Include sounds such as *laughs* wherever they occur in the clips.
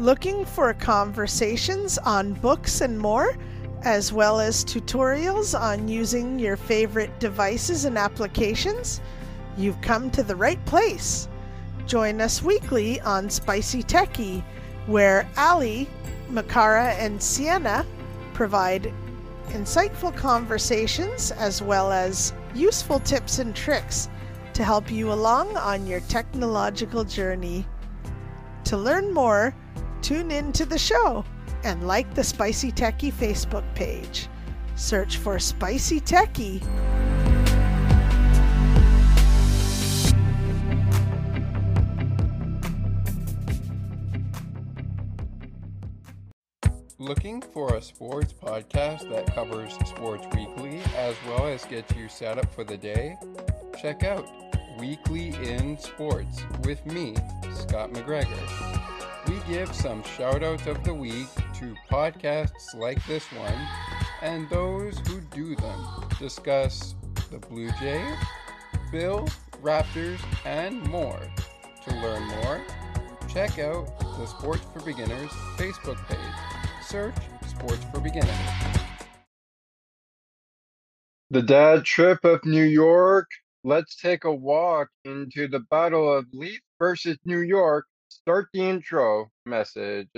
Looking for conversations on books and more, as well as tutorials on using your favorite devices and applications? You've come to the right place. Join us weekly on Spicy Techie, where Ali, Makara, and Sienna provide insightful conversations as well as useful tips and tricks to help you along on your technological journey. To learn more, tune in to the show and like the Spicy Techie Facebook page. Search for Spicy Techie. Looking for a sports podcast that covers sports weekly as well as gets you set up for the day? Check out Weekly in Sports with me, Scott McGregor. We give some shout outs of the week to podcasts like this one and those who do them. Discuss the Blue Jays, Bill, Raptors, and more. To learn more, check out the Sports for Beginners Facebook page. Search Sports for Beginners. The Dad Trip of New York. Let's take a walk into the Battle of Leaf versus New York. Start the intro message.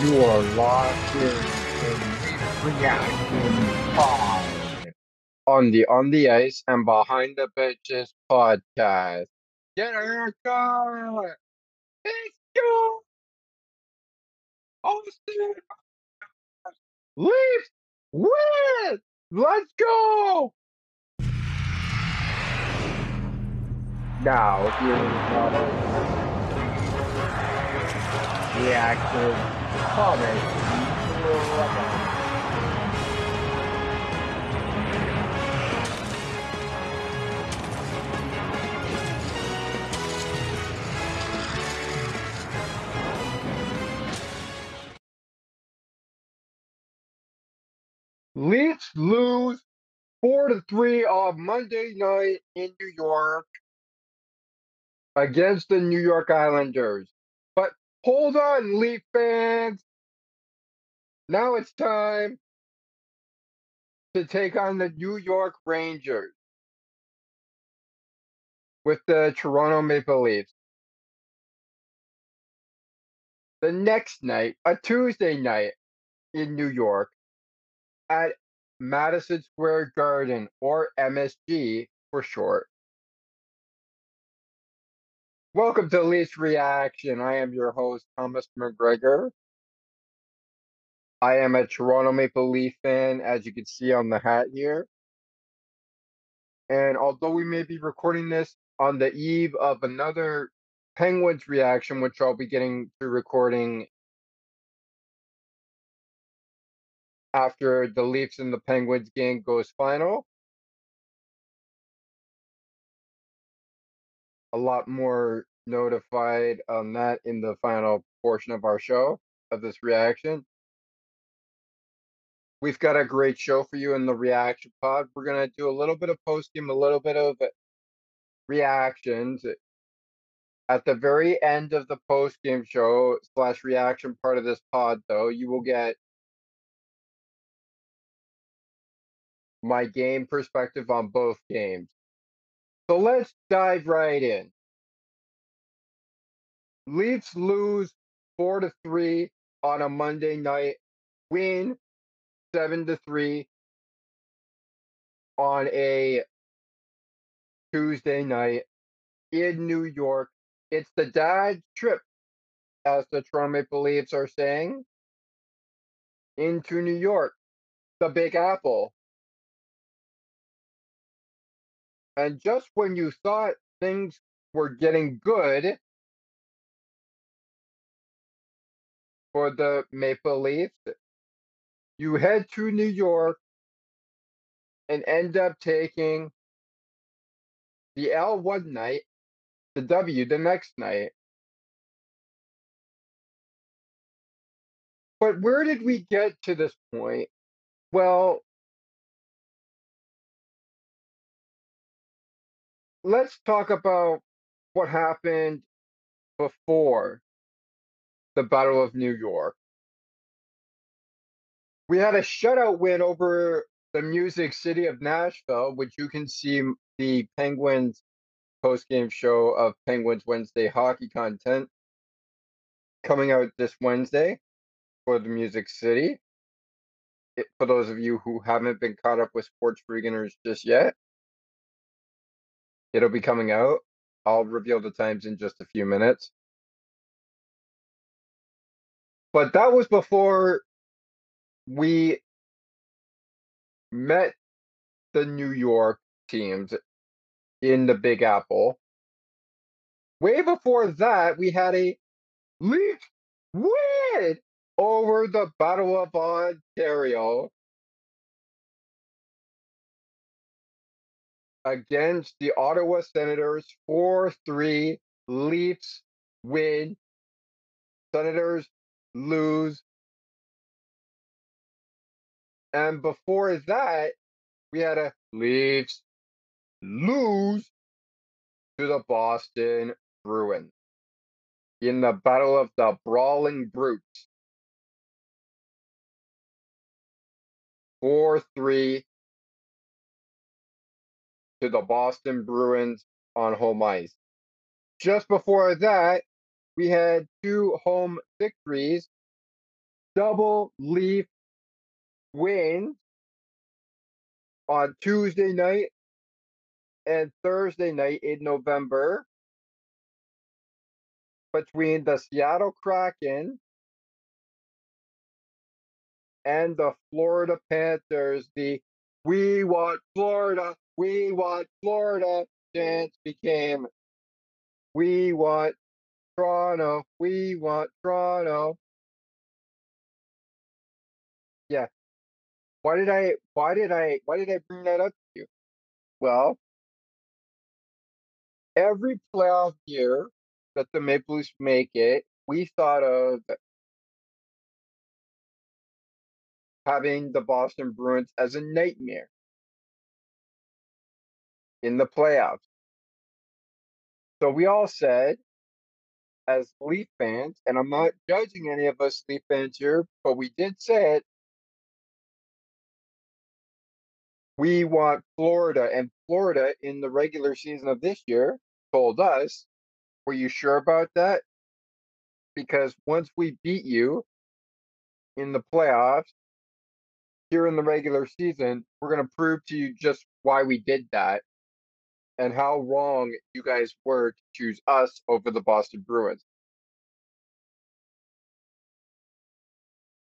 You are locked in in pod on the On the Ice and Behind the Bitches podcast. Get her car! Let's go! Auston! Leafs win! Let's go! Now, here's another reaction comic. Leafs lose four to three on Monday night in New York against the New York Islanders. But hold on, Leaf fans. Now it's time to take on the New York Rangers with the Toronto Maple Leafs. The next night, a Tuesday night in New York at Madison Square Garden or MSG for short. Welcome to Leafs Reaction. I am your host, Thomas McGregor. I am a Toronto Maple Leaf fan, as you can see on the hat here. And although we may be recording this on the eve of another Penguins reaction, which I'll be getting to recording after the Leafs and the Penguins game goes final. A lot more notified on that in the final portion of our show of this reaction. We've got a great show for you in the reaction pod. We're gonna do a little bit of post game, a little bit of reactions. At the very end of the post game show slash reaction part of this pod, though, you will get my game perspective on both games. So let's dive right in. Leafs lose four to three on a Monday night, win seven to three on a Tuesday night in New York. It's the dad trip, as the Toronto Maple Leafs are saying, into New York, the Big Apple. And just when you thought things were getting good for the Maple Leafs, you head to New York and end up taking the L one night, the W the next night. But where did we get to this point? Well, let's talk about what happened before the Battle of New York. We had a shutout win over the Music City of Nashville, which you can see the Penguins post-game show of Penguins Wednesday hockey content coming out this Wednesday for the Music City. It, for those of you who haven't been caught up with Sports Beginners just yet, it'll be coming out. I'll reveal the times in just a few minutes. But that was before we met the New York teams in the Big Apple. Way before that, we had a Leaf win over the Battle of Ontario against the Ottawa Senators 4 3. Leafs win. Senators lose. And before that, we had a Leafs lose to the Boston Bruins in the Battle of the Brawling Brutes. 4 3 to the Boston Bruins on home ice. Just before that, we had two home victories, double leaf wins on Tuesday night and Thursday night in November between the Seattle Kraken and the Florida Panthers. The We Want Florida, We Want Florida chance became We Want Toronto, We Want Toronto. Yeah. Why did I why did I why did I bring that up to you? Well, every playoff year that the Maple Leafs make it, we thought of having the Boston Bruins as a nightmare in the playoffs. So we all said, as Leaf fans, and I'm not judging any of us Leaf fans here, but we did say it. We want Florida, and Florida in the regular season of this year told us, Were you sure about that? Because once we beat you in the playoffs, here in the regular season, we're going to prove to you just why we did that and how wrong you guys were to choose us over the Boston Bruins.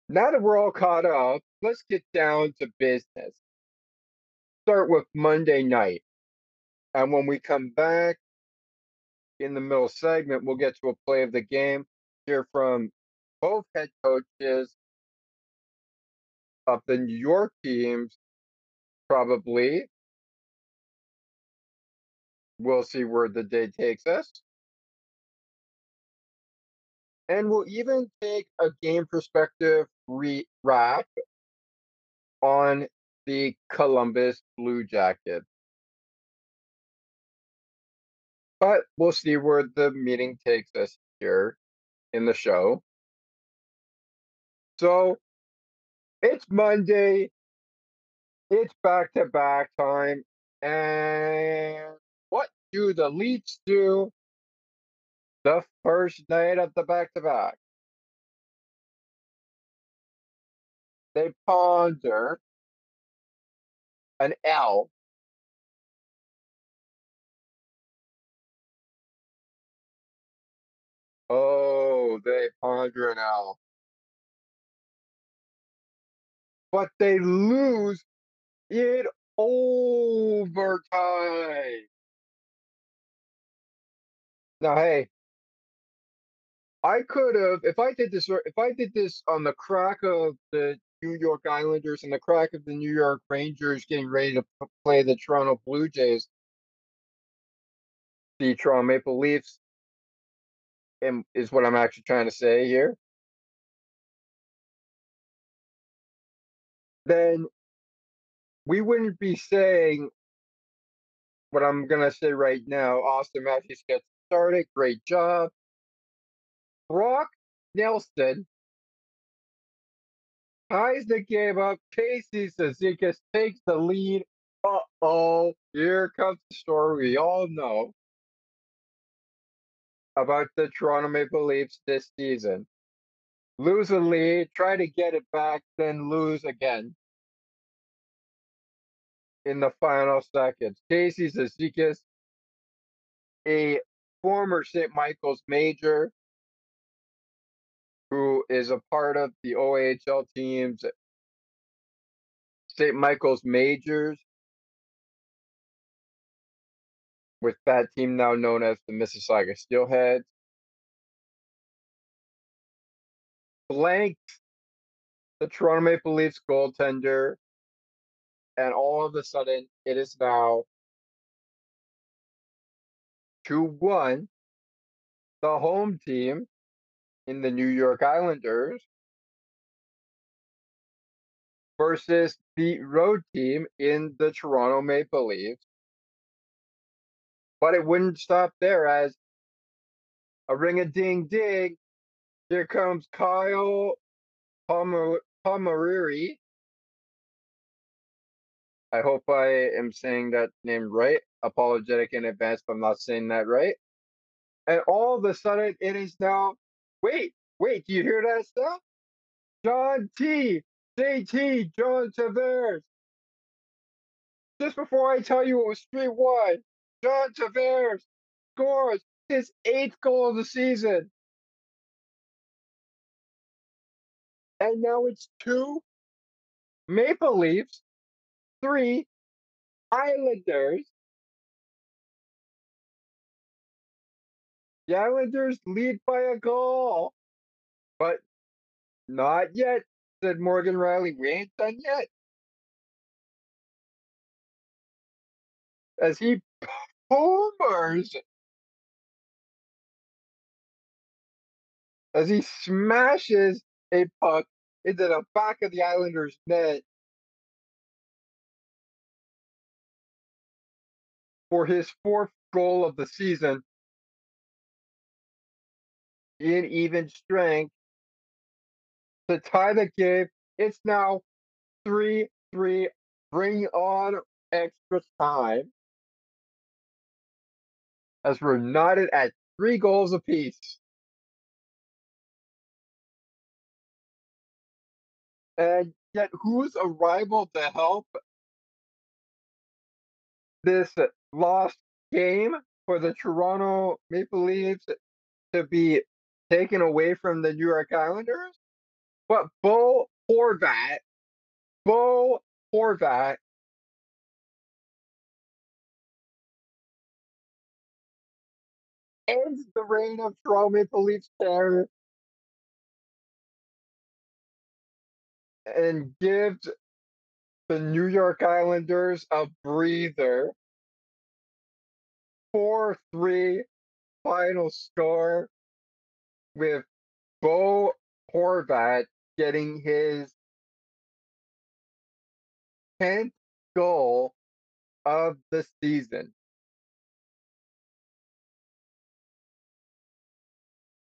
Now that we're all caught up, let's get down to business. Start with Monday night. And when we come back in the middle segment, we'll get to a play of the game, hear from both head coaches of the New York teams, probably. We'll see where the day takes us. And we'll even take a game perspective re- wrap on the Columbus Blue Jackets. But we'll see where the meeting takes us here in the show. So it's Monday. It's back to back time. And do the Leafs do the first night of the back to back? They ponder an L Oh, they ponder an L. But they lose in overtime. Now, hey, I could have if I did this if I did this on the crack of the New York Islanders and the crack of the New York Rangers getting ready to play the Toronto Blue Jays. the Toronto Maple Leafs and is what I'm actually trying to say here, then we wouldn't be saying what I'm gonna say right now. Auston Matthews gets started, great job. Brock Nelson ties the game up. Casey Cizikas takes the lead. Uh oh, here comes the story we all know about the Toronto Maple Leafs this season. Lose a lead, try to get it back, then lose again in the final seconds. Casey Cizikas, a former St. Michael's Major, who is a part of the OHL teams, St. Michael's Majors, with that team now known as the Mississauga Steelheads. Blanked the Toronto Maple Leafs goaltender, and all of a sudden it is now 2 1, the home team in the New York Islanders versus the road team in the Toronto Maple Leafs. But it wouldn't stop there as a ring a ding ding. Here comes Kyle Palmer. I hope I am saying that name right. Apologetic in advance if I'm not saying that right. And all of a sudden, it is now. Wait, wait, do you hear that stuff? John T. JT, John Tavares. Just before I tell you it was 3 1, John Tavares scores his eighth goal of the season. And now it's two Maple Leafs, three Islanders. Islanders lead by a goal, but not yet, said Morgan Rielly. We ain't done yet. As he *laughs* homers as he smashes a puck into the back of the Islanders' net for his fourth goal of the season in even strength to tie the game. It's now 3 3. Bring on extra time as we're knotted at three goals apiece. And yet, who's arrival to help this lost game for the Toronto Maple Leafs to be taken away from the New York Islanders? But Bo Horvat, Bo Horvat ends the reign of Toronto Maple Leafs terror and gives the New York Islanders a breather. 4 3 final score with Bo Horvat getting his 10th goal of the season.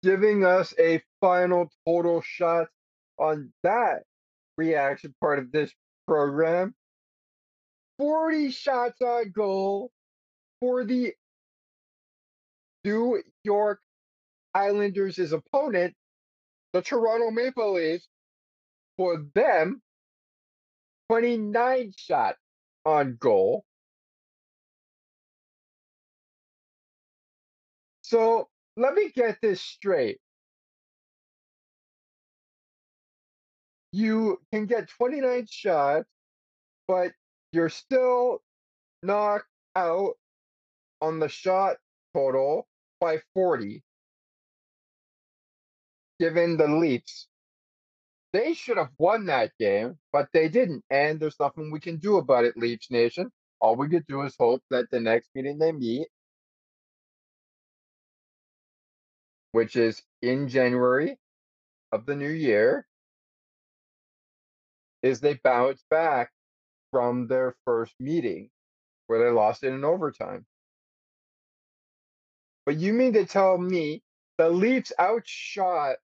Giving us a final total shot on that reaction part of this program. 40 shots on goal for the New York Islanders' opponent, the Toronto Maple Leafs. For them, 29 shots on goal. So let me get this straight. You can get 29 shots, but you're still knocked out on the shot total by 40, given the Leafs. They should have won that game, but they didn't, and there's nothing we can do about it, Leafs Nation. All we could do is hope that the next meeting they meet, which is in January of the new year, is they bounce back from their first meeting where they lost it in overtime. But you mean to tell me the Leafs outshot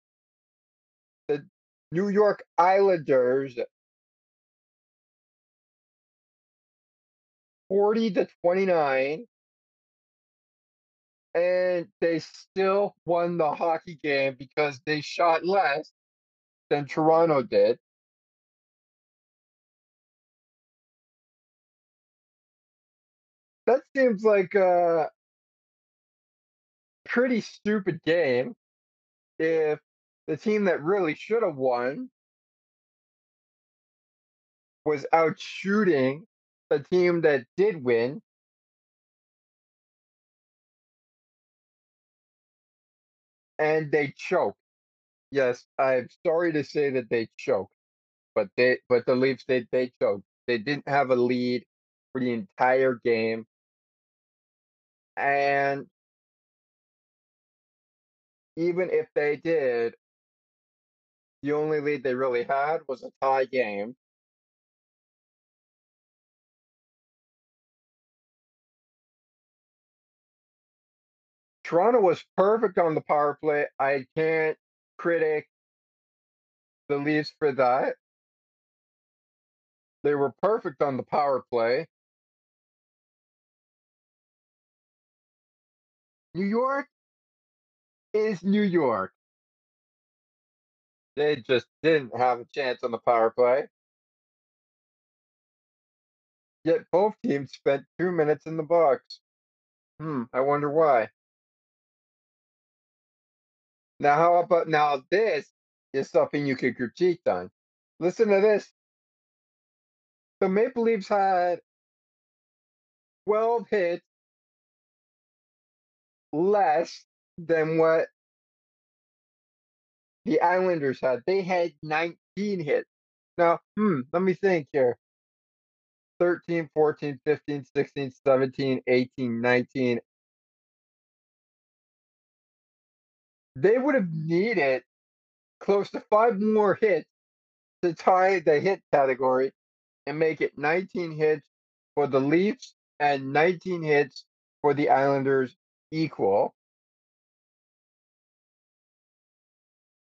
New York Islanders 40 to 29 and they still won the hockey game because they shot less than Toronto did. That seems like a pretty stupid game if the team that really should have won was out shooting the team that did win. And they choked. Yes, I'm sorry to say that they choked, but they but the Leafs they they choked. They didn't have a lead for the entire game. And even if they did, the only lead they really had was a tie game. Toronto was perfect on the power play. I can't critic the Leafs for that. They were perfect on the power play. New York is New York. They just didn't have a chance on the power play. Yet both teams spent two minutes in the box. Hmm, I wonder why. Now, how about now? This is something you could critique on. Listen to this. The Maple Leafs had 12 hits less than what the Islanders had. They had 19 hits. Now, hmm, let me think here. 13, 14, 15, 16, 17, 18, 19, they would have needed close to five more hits to tie the hit category and make it 19 hits for the Leafs and 19 hits for the Islanders equal.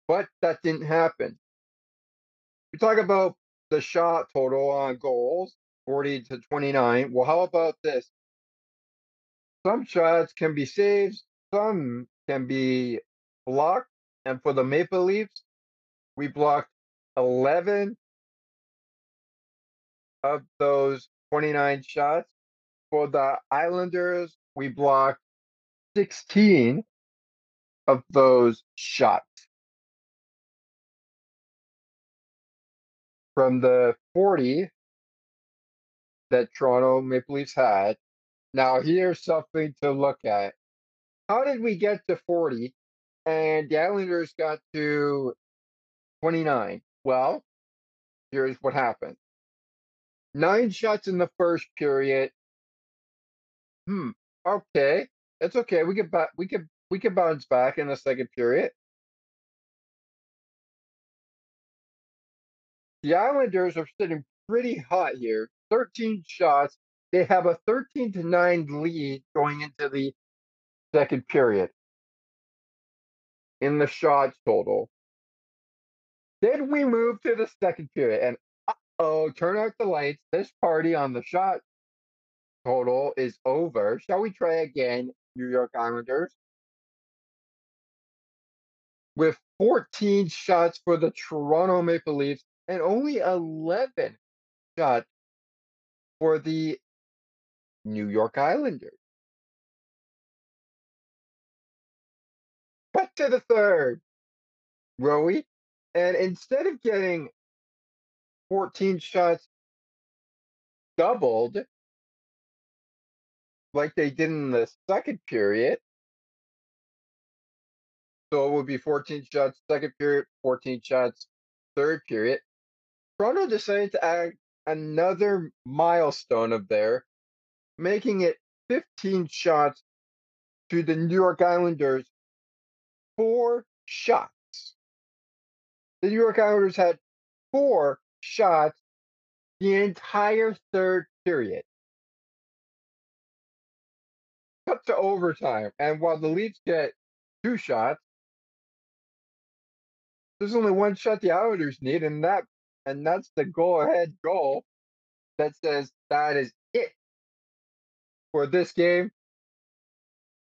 But that didn't happen. We talk about the shot total on goals, 40 to 29. Well, how about this? Some shots can be saved, some can be blocked. And for the Maple Leafs, we blocked 11 of those 29 shots. For the Islanders, we blocked 16 of those shots. From the 40 that Toronto Maple Leafs had, now here's something to look at. How did we get to 40 and the Islanders got to 29. Well, here's what happened. Nine shots in the first period. Hmm. Okay, it's okay. We could back. We could we could bounce back in the second period. The Islanders are sitting pretty hot here. 13 shots. They have a 13 to 9 lead going into the second period in the shots total. Then we move to the second period, and oh, turn out the lights. This party on the shot total is over. Shall we try again, New York Islanders? With 14 shots for the Toronto Maple Leafs and only 11 shots for the New York Islanders. Cut to the third, Rowie. And instead of getting 14 shots doubled like they did in the second period, so it would be 14 shots second period, 14 shots third period. Toronto decided to add another milestone of there, making it 15 shots to the New York Islanders four shots. The New York Islanders had four shots the entire third period. Cut to overtime, and while the Leafs get two shots, there's only one shot the Islanders need, and that and that's the go-ahead goal that says that is it for this game.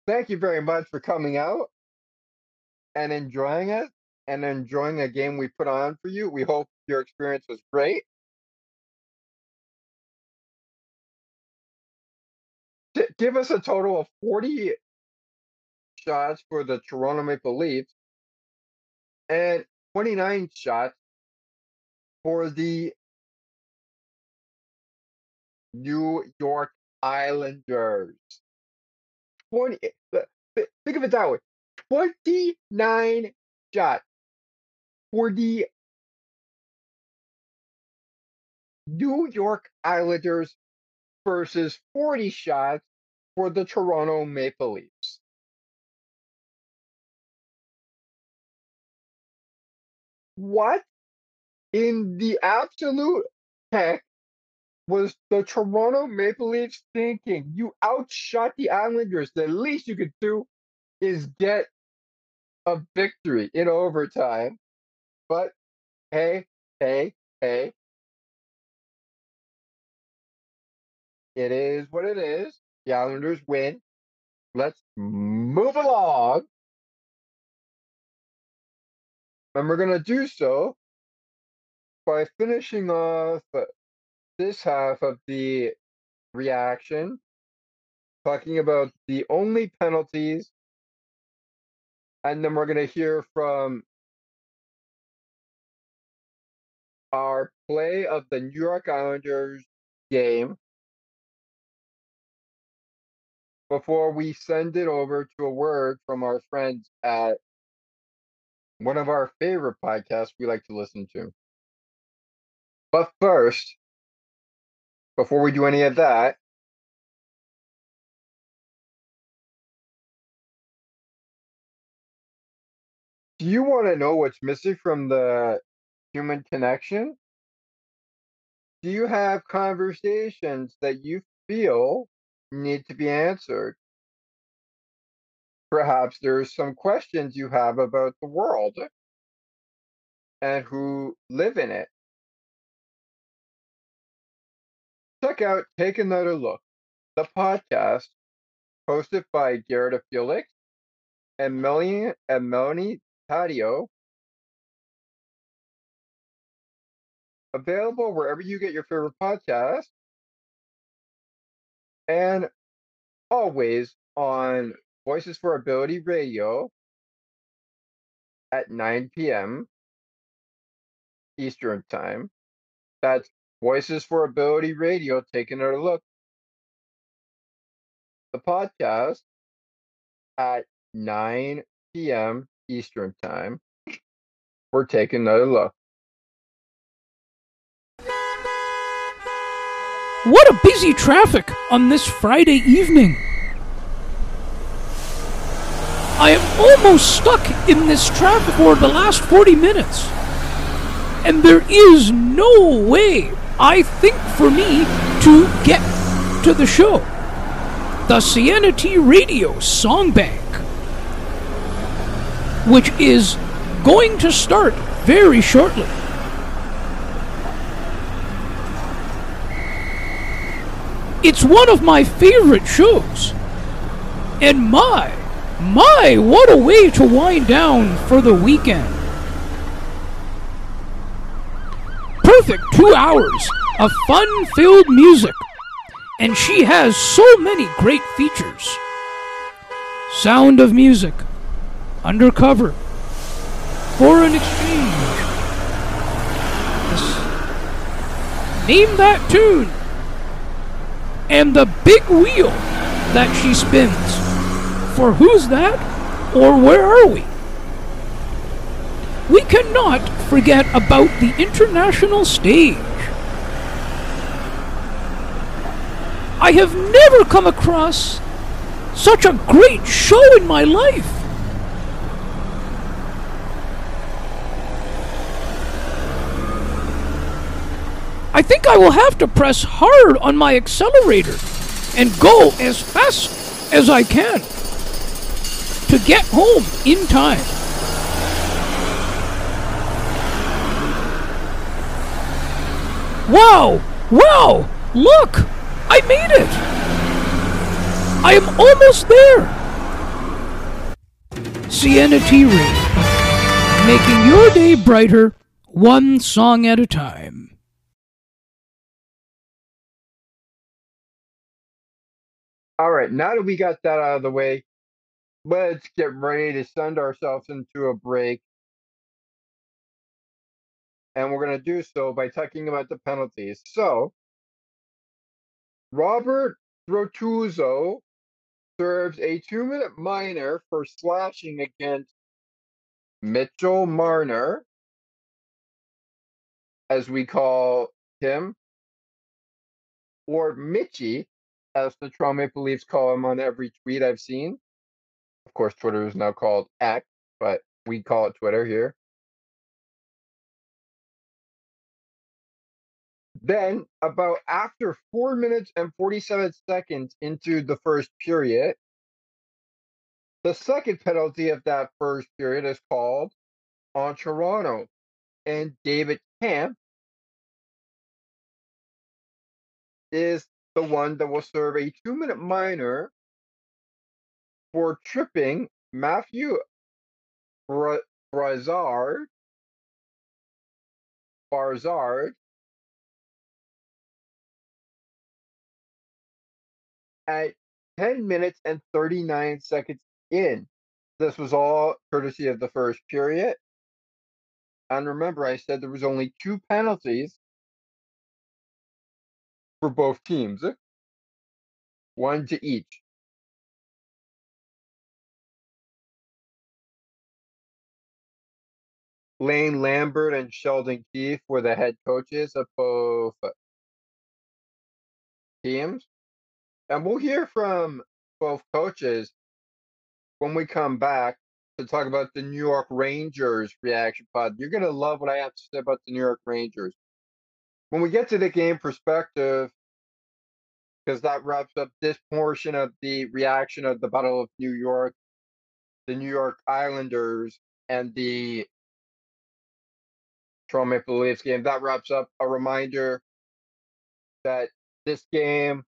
Thank you very much for coming out and enjoying it and enjoying a game we put on for you. We hope your experience was great. Give us a total of 40 shots for the Toronto Maple Leafs and 29 shots for the New York Islanders. 20 eh, think of it that way. 29 shots for the New York Islanders versus 40 shots for the Toronto Maple Leafs. What in the absolute heck was the Toronto Maple Leafs thinking? You outshot the Islanders. The least you could do is get a victory in overtime. But hey, hey, hey. It is what it is. The Islanders win. Let's move along. And we're going to do so by finishing off uh, this half of the reaction, talking about the only penalties. And then we're going to hear from our play of the New York Islanders game before we send it over to a word from our friends at one of our favorite podcasts we like to listen to. But first, before we do any of that, do you want to know what's missing from the human connection? Do you have conversations that you feel need to be answered? Perhaps there's some questions you have about the world and who live in it. Check out Take Another Look, the podcast hosted by Garrett Felix and Melanie, and Melanie Taddeo. Available wherever you get your favorite podcast and always on Voices for Ability Radio at 9 p.m. Eastern Time. That's Voices for Ability Radio taking a look. The podcast at 9 p.m. Eastern Time. We're taking another look. What a busy traffic on this Friday evening. I am almost stuck in this traffic for the last 40 minutes. And there is no way, I think, for me to get to the show. The Sienna Radio Song Bank, which is going to start very shortly. It's one of my favorite shows. And my, my, what a way to wind down for the weekend. Perfect two hours of fun filled music. And she has so many great features Sound of Music, Undercover, Foreign Exchange. Name that tune and the big wheel that she spins. For who's that? Or where are we? we cannot forget about the international stage. I have never come across such a great show in my life. I think I will have to press hard on my accelerator and go as fast as I can to get home in time. Wow! Wow! Look! I made it! I am almost there! Sienna T. Reed, making your day brighter, one song at a time. All right, now that we got that out of the way, let's get ready to send ourselves into a break. And we're going to do so by talking about the penalties. So, Robert Bortuzzo serves a two minute minor for slashing against Mitchell Marner, as we call him, or Mitchie, as the Toronto Maple Leafs call him on every tweet I've seen. Of course, Twitter is now called X, but we call it Twitter here. Then, about after four minutes and 47 seconds into the first period, the second penalty of that first period is called on Toronto. And David Camp is the one that will serve a two minute minor for tripping Matthew Bra- Barzard, Barzard at 10 minutes and 39 seconds in. This was all courtesy of the first period. And remember, I said there was only two penalties for both teams, one to each. Lane Lambert and Sheldon Keefe were the head coaches of both teams. And we'll hear from both coaches when we come back to talk about the New York Rangers reaction pod. You're going to love what I have to say about the New York Rangers. When we get to the game perspective, because that wraps up this portion of the reaction of the Battle of New York, the New York Islanders, and the Toronto Maple Leafs game. That wraps up a reminder that this game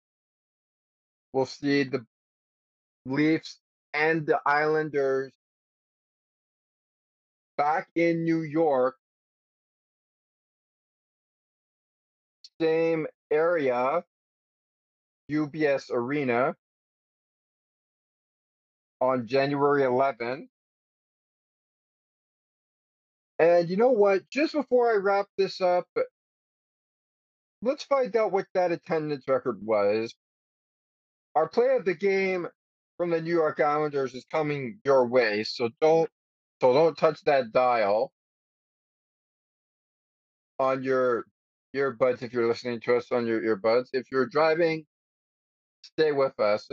will see the Leafs and the Islanders back in New York. Same area, UBS Arena, on January 11th. And you know what? Just before I wrap this up, let's find out what that attendance record was. Our play of the game from the New York Islanders is coming your way, so don't so don't touch that dial on your earbuds if you're listening to us on your earbuds. If you're driving, stay with us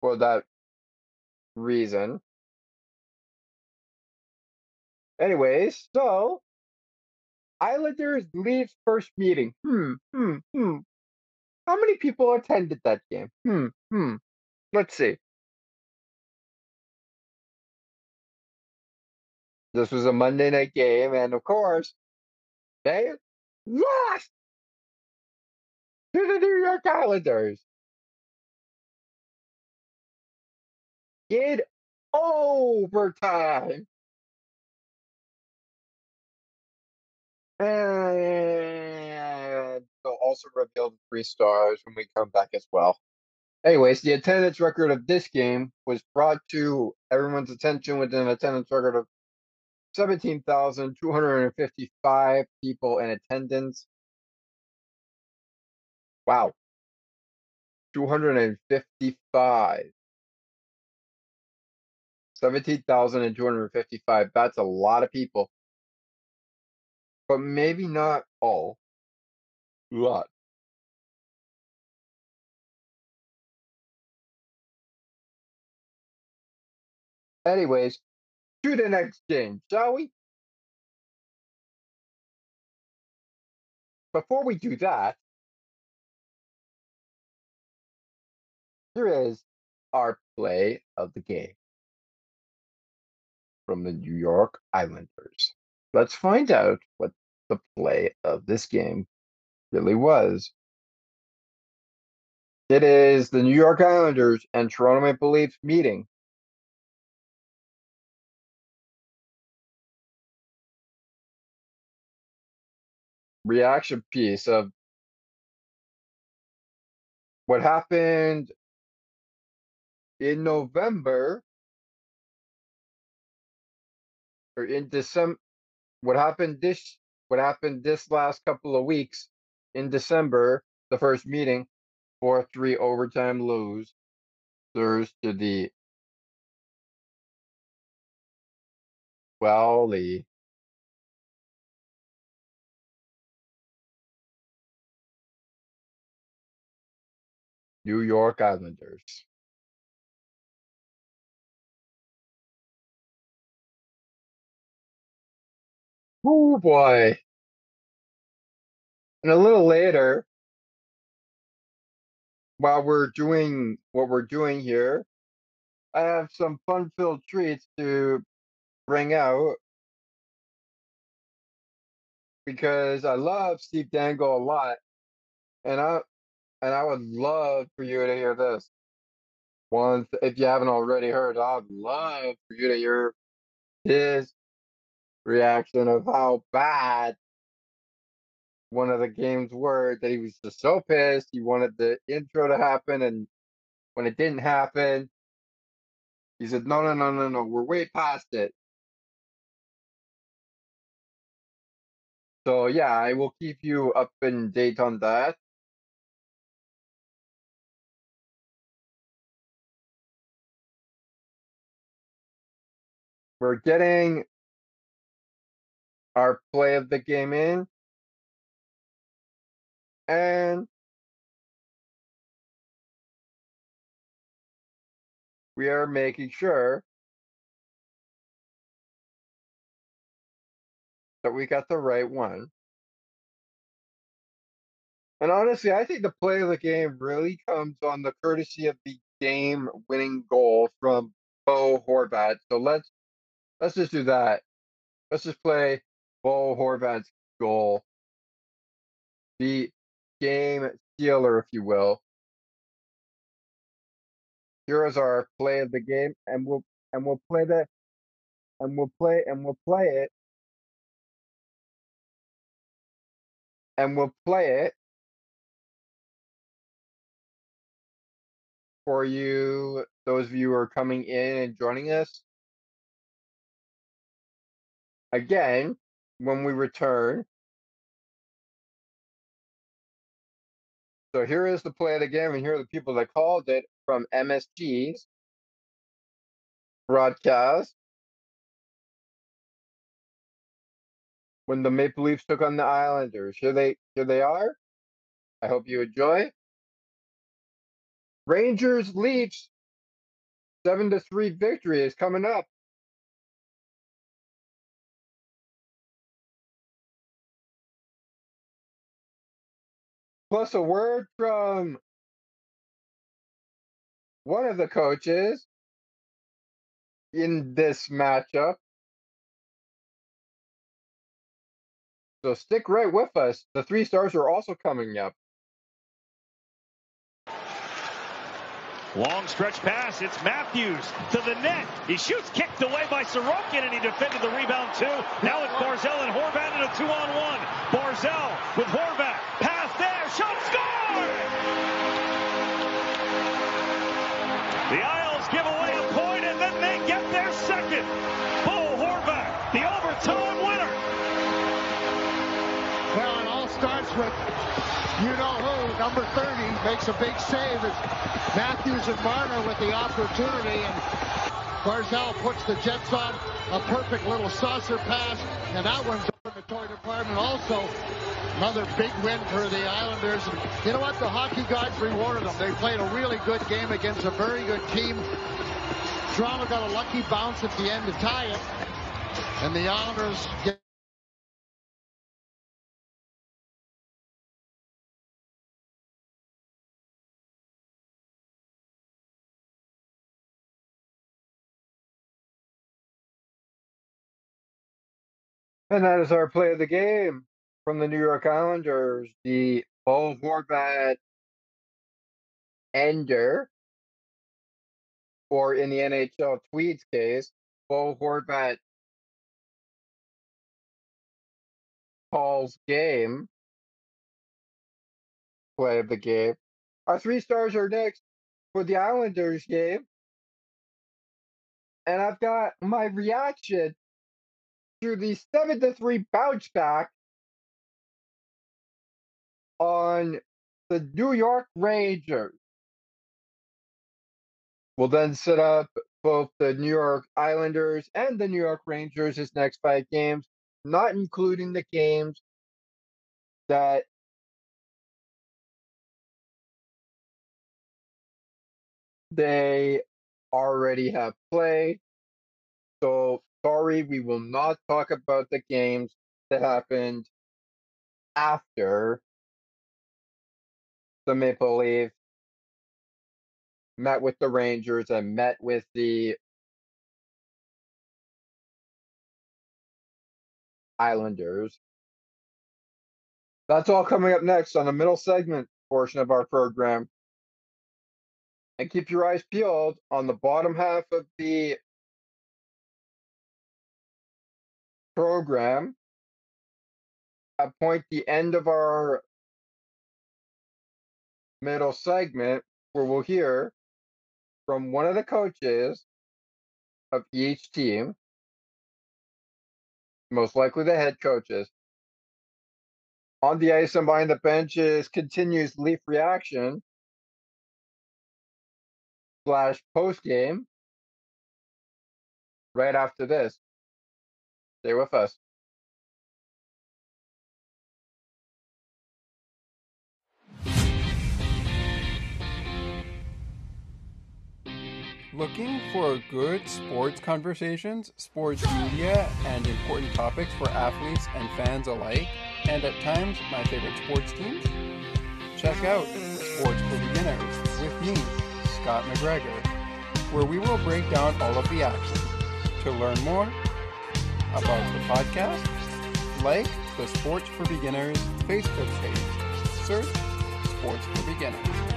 for that reason. Anyways, so Islanders Leafs first meeting. Hmm, hmm, hmm. How many people attended that game? Hmm, hmm. Let's see. This was a Monday night game, and of course, they lost to the New York Islanders. In overtime. And they'll also reveal the three stars when we come back as well. Anyways, the attendance record of this game was brought to everyone's attention with an attendance record of 17,255 people in attendance. Wow. 255. 17,255. That's a lot of people but maybe not all. Lot. Anyways, to the next game, shall we? before we do that, here is our play of the game from the New York Islanders. Let's find out what the play of this game really was. It is the New York Islanders and Toronto Maple Leafs meeting. Reaction piece of what happened in November or in December. What happened this what happened this last couple of weeks in December, the first meeting, 4 3 overtime lose. Thurs to the the New York Islanders. Oh boy. And a little later, while we're doing what we're doing here, I have some fun-filled treats to bring out because I love Steve Dangle a lot, and I and I would love for you to hear this. Once if you haven't already heard, I'd love for you to hear his reaction of how bad one of the games were that he was just so pissed. He wanted the intro to happen, and when it didn't happen, he said, No, no, no, no, no, we're way past it. So, yeah, I will keep you up in date on that. We're getting our play of the game in. And we are making sure that we got the right one. And honestly, I think the play of the game really comes on the courtesy of the game winning goal from Bo Horvat. So let's let's just do that. Let's just play Bo Horvat's goal. The game stealer, if you will. Here is our play of the game, and we'll and we'll play that, and we'll play and we'll play it, and we'll play it for you, those of you who are coming in and joining us. Again, when we return. So here is the play of the game, and here are the people that called it from MSG's broadcast. When the Maple Leafs took on the Islanders. Here they here they are. I hope you enjoy. Rangers Leafs seven to three victory is coming up. Plus a word from one of the coaches in this matchup. So stick right with us. The three stars are also coming up. Long stretch pass. It's Matthews to the net. He shoots, kicked away by Sorokin, and he defended the rebound too. Now it's Barzal and Horvat in a two-on-one. Barzal with Horvat. Shot scored! The Isles give away a point, and then they get their second. Bo Horvat, the overtime winner. Well, it all starts with you know who, number 30, makes a big save. It's Matthews and Marner with the opportunity, and Barzal puts the Jets on a perfect little saucer pass, and that one's in the toy department also. Another big win for the Islanders. And you know what? The hockey gods rewarded them. They played a really good game against a very good team. Toronto got a lucky bounce at the end to tie it. And the Islanders get And that is our play of the game from the New York Islanders, the Bo Horvat ender, or in the NHL Tweeds case, Bo Horvat calls game play of the game. Our three stars are next for the Islanders game. And I've got my reaction to the 7 to 3 bounce back on the New York Rangers. We'll then set up both the New York Islanders and the New York Rangers' next five games, not including the games that they already have played. So sorry, we will not talk about the games that happened after the Maple Leaf, met with the Rangers and met with the Islanders. That's all coming up next on the middle segment portion of our program. And keep your eyes peeled on the bottom half of the program. At point the end of our middle segment where we'll hear from one of the coaches of each team, most likely the head coaches. On the ice and behind the benches continues Leaf reaction slash post game right after this. Stay with us. Looking for good sports conversations, sports media, and important topics for athletes and fans alike, and at times my favorite sports teams? Check out Sports for Beginners with me, Scott McGregor, where we will break down all of the action. To learn more about the podcast, like the Sports for Beginners Facebook page. Search Sports for Beginners.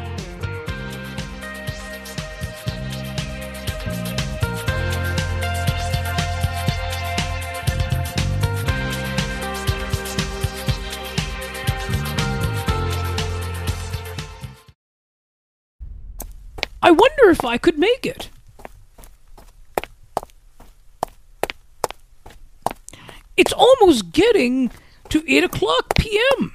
I wonder if I could make it. It's almost getting to 8 o'clock p.m.,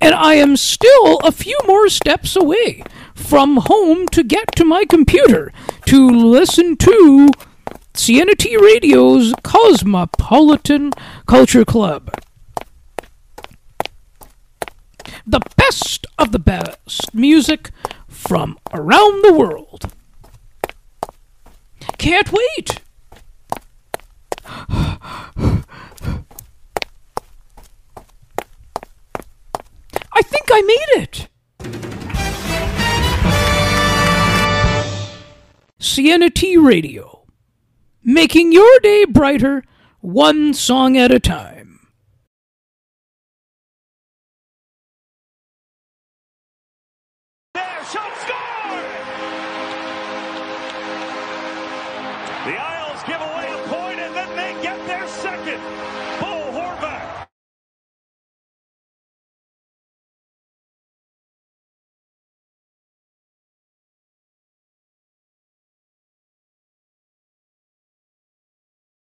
and I am still a few more steps away from home to get to my computer to listen to CNT Radio's Cosmopolitan Culture Club. The best of the best music from around the world. Can't wait! I think I made it! Sienna T Radio, making your day brighter, one song at a time.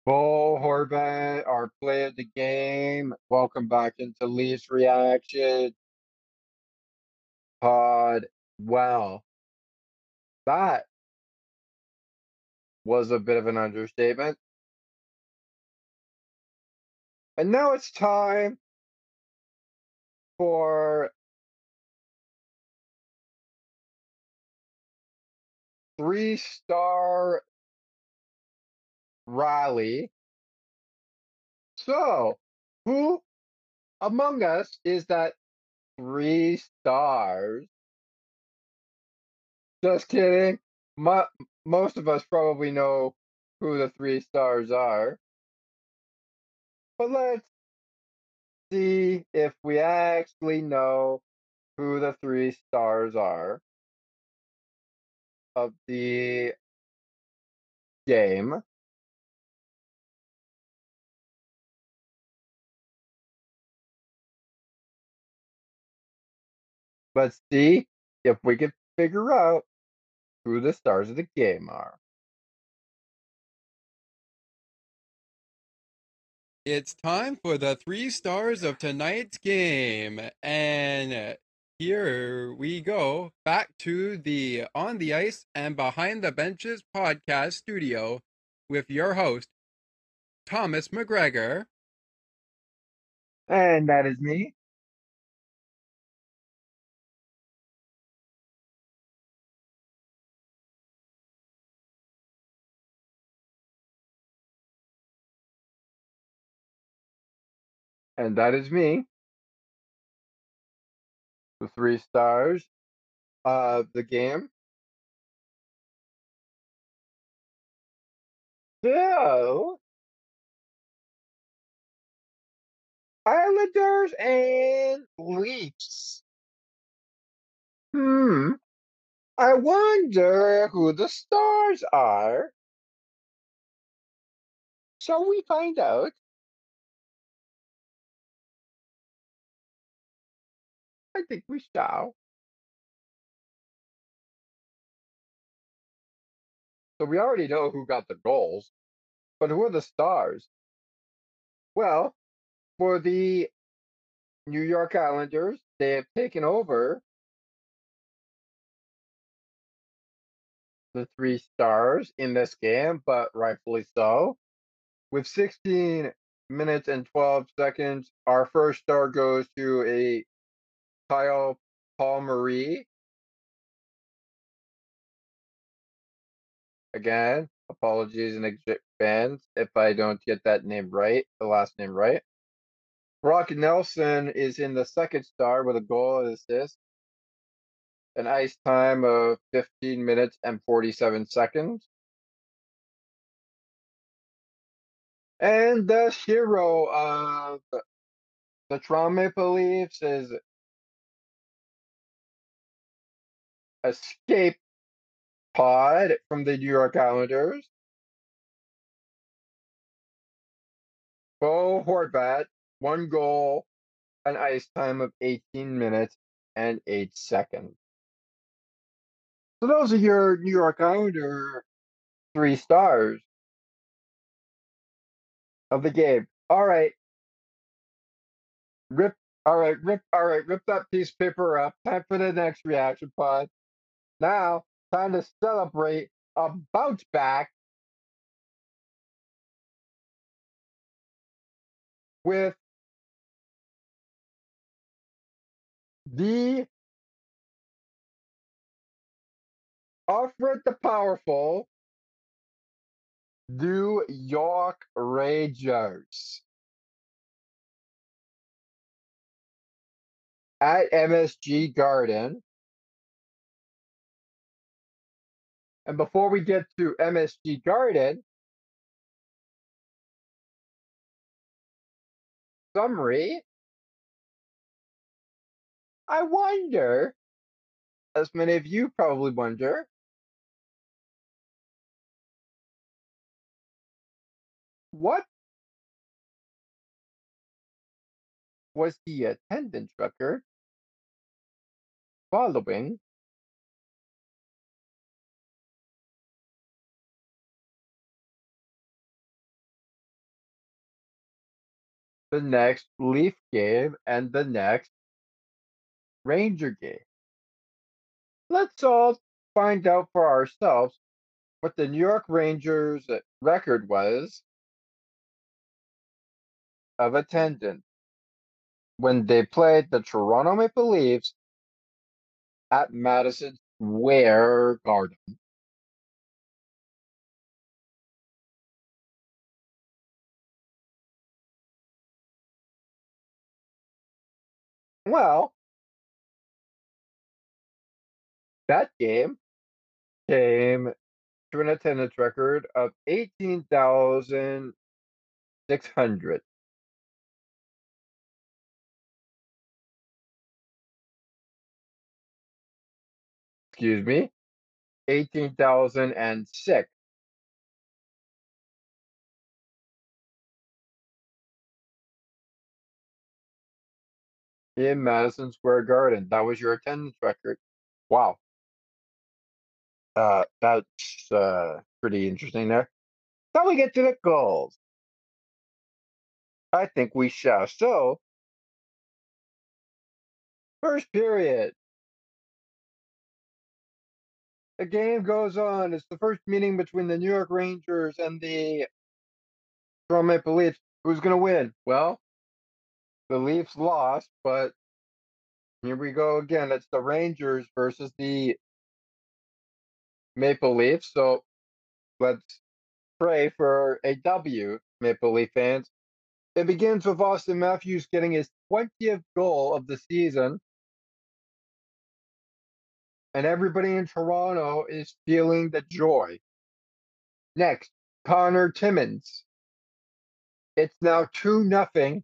Bo Horvat, our play of the game. Welcome back into Leafs Reaction Pod. Wow. That was a bit of an understatement. And now it's time for three star rally. So, who among us is that three stars? Just kidding. Mo- most of us probably know who the three stars are. But let's see if we actually know who the three stars are of the game. Let's see if we can figure out who the stars of the game are. It's time for the three stars of tonight's game. And here we go back to the On the Ice and Behind the Benches podcast studio with your host, Thomas McGregor. And that is me. And that is me. The three stars of the game. So, Islanders and Leafs. Hmm. I wonder who the stars are. Shall we find out? I think we shall. So we already know who got the goals, but who are the stars? Well, for the New York Islanders, they have taken over the three stars in this game, but rightfully so. With 16 minutes and 12 seconds, our first star goes to a Kyle Palmieri. Again, apologies in advance if I don't get that name right, the last name right. Brock Nelson is in the second star with a goal and assist. An ice time of 15 minutes and 47 seconds. And the hero of the Toronto Maple Leafs is escape pod from the New York Islanders. Bo Horvat, one goal, an ice time of 18 minutes and 8 seconds. So those are your New York Islander three stars of the game. All right. Rip all right, rip all right, rip that piece of paper up. Time for the next reaction pod. Now, time to celebrate a bounce back with the Alfred the Powerful New York Rangers at MSG Garden. And before we get to MSG Garden, summary, I wonder, as many of you probably wonder, what was the attendance record following the next Leaf game and the next Ranger game. Let's all find out for ourselves what the New York Rangers uh, record was of attendance when they played the Toronto Maple Leafs at Madison Square Garden. Well, that game came to an attendance record of 18,600. Excuse me, 18,006. In Madison Square Garden. That was your attendance record. Wow. Uh, that's uh, pretty interesting there. Shall we get to the goals? I think we shall. So, first period. The game goes on. It's the first meeting between the New York Rangers and the Toronto Maple Leafs. Who's going to win? Well, the Leafs lost, but here we go again. It's the Rangers versus the Maple Leafs. So let's pray for a W, Maple Leaf fans. It begins with Auston Matthews getting his 20th goal of the season. And everybody in Toronto is feeling the joy. Next, Connor Timmins. It's now 2 nothing.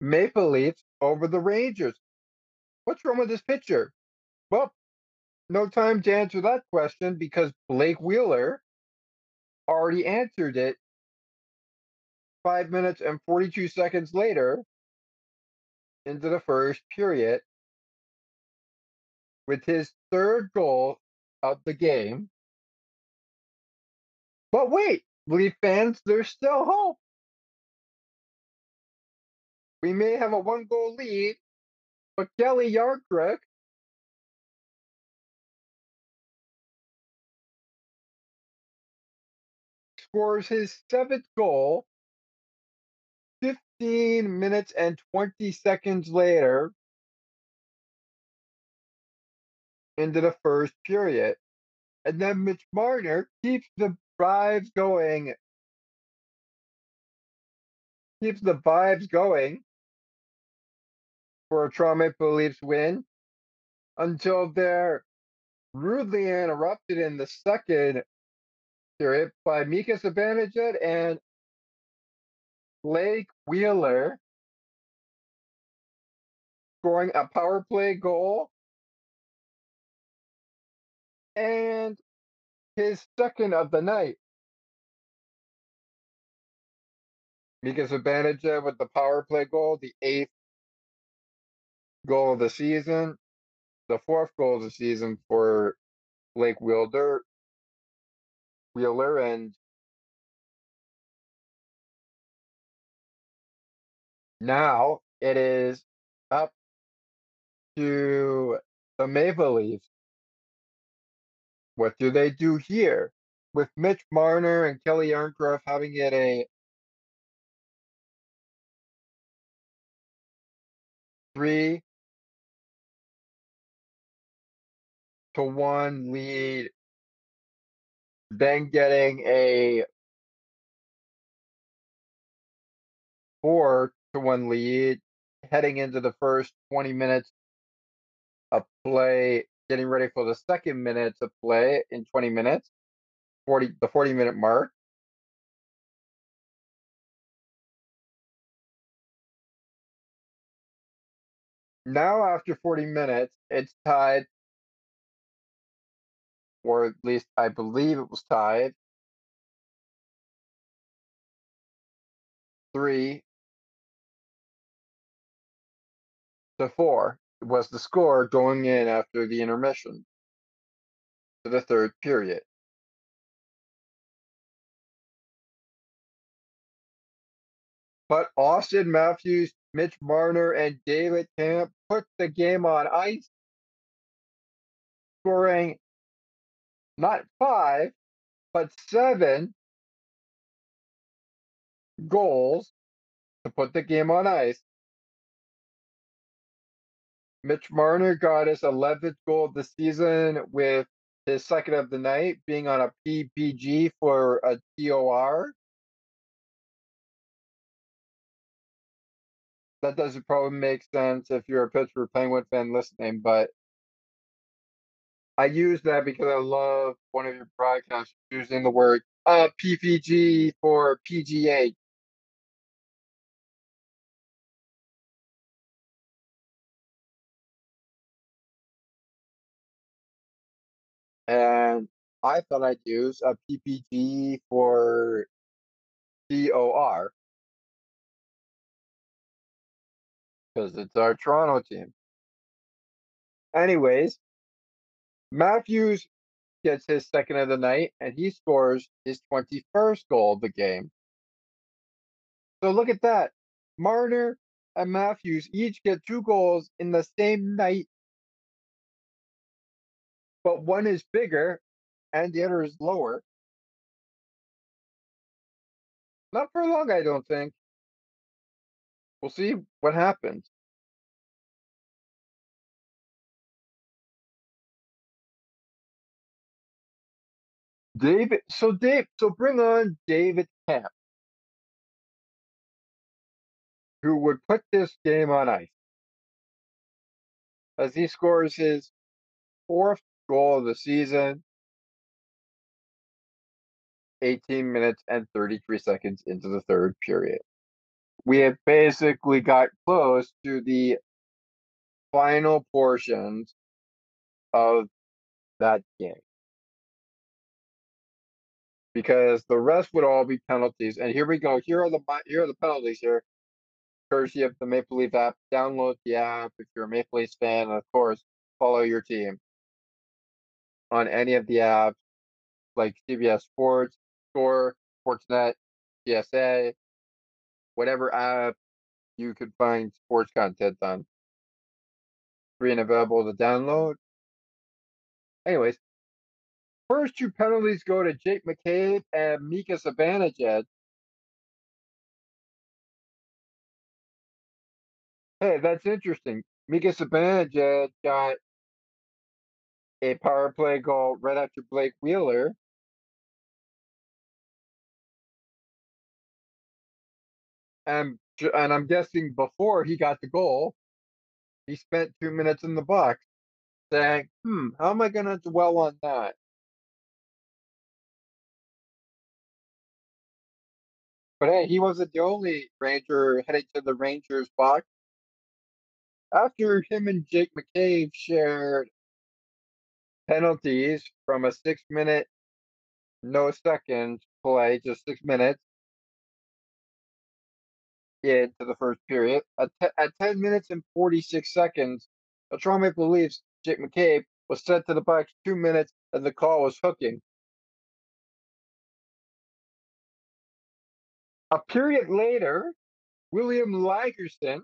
Maple Leafs over the Rangers. What's wrong with this pitcher? Well, no time to answer that question because Blake Wheeler already answered it five minutes and 42 seconds later into the first period with his third goal of the game. But wait, Leaf fans, there's still hope. We may have a one goal lead, but Kelly Jarnkrok scores his seventh goal 15 minutes and 20 seconds later into the first period. And then Mitch Marner keeps the vibes going. Keeps the vibes going for a Toronto Maple Leafs win until they're rudely interrupted in the second period by Mika Zibanejad and Blake Wheeler scoring a power play goal and his second of the night. Mika Zibanejad with the power play goal, the eighth goal of the season, the fourth goal of the season for Blake Wheeler, Wheeler, and now it is up to the Maple Leafs. What do they do here? With Mitch Marner and Kelly Jarnkrok having it a three to one lead, then getting a four to one lead, heading into the first 20 minutes of play, getting ready for the second minute of play in 20 minutes, 40 the 40 minute mark. Now after 40 minutes, it's tied or at least I believe it was tied. Three to four was the score going in after the intermission to the third period. But Auston Matthews, Mitch Marner, and David Kampf put the game on ice, scoring not five, but seven goals to put the game on ice. Mitch Marner got his 11th goal of the season with his second of the night being on a PPG for a TOR. That doesn't probably make sense if you're a Pittsburgh Penguin fan listening, but I use that because I love one of your broadcasts using the word uh, PPG for PGA. And I thought I'd use a PPG for DOR because it's our Toronto team. Anyways, Matthews gets his second of the night and he scores his 21st goal of the game. So look at that. Marner and Matthews each get two goals in the same night, but one is bigger and the other is lower. Not for long, I don't think. We'll see what happens. David, so Dave, so bring on David Kampf, who would put this game on ice. As he scores his fourth goal of the season, 18 minutes and 33 seconds into the third period. We have basically got close to the final portions of that game because the rest would all be penalties. And here we go. Here are the here are the penalties here. Courtesy of the Maple Leaf app. Download the app if you're a Maple Leafs fan, and of course, follow your team on any of the apps like CBS Sports, Score, Sportsnet, CSA, whatever app you could find sports content on. Free and available to download. Anyways, First two penalties go to Jake McCabe and Mika Zibanejad. Hey, that's interesting. Mika Zibanejad got a power play goal right after Blake Wheeler. And, and I'm guessing before he got the goal, he spent two minutes in the box saying, hmm, how am I going to dwell on that? But hey, he wasn't the only Ranger headed to the Rangers box. After him and Jake McCabe shared penalties from a six minute, no seconds play, just six minutes into the first period. At, te- at 10 minutes and 46 seconds, the Toronto Maple Leafs, Jake McCabe, was sent to the box two minutes and the call was hooking. A period later, William Lagesson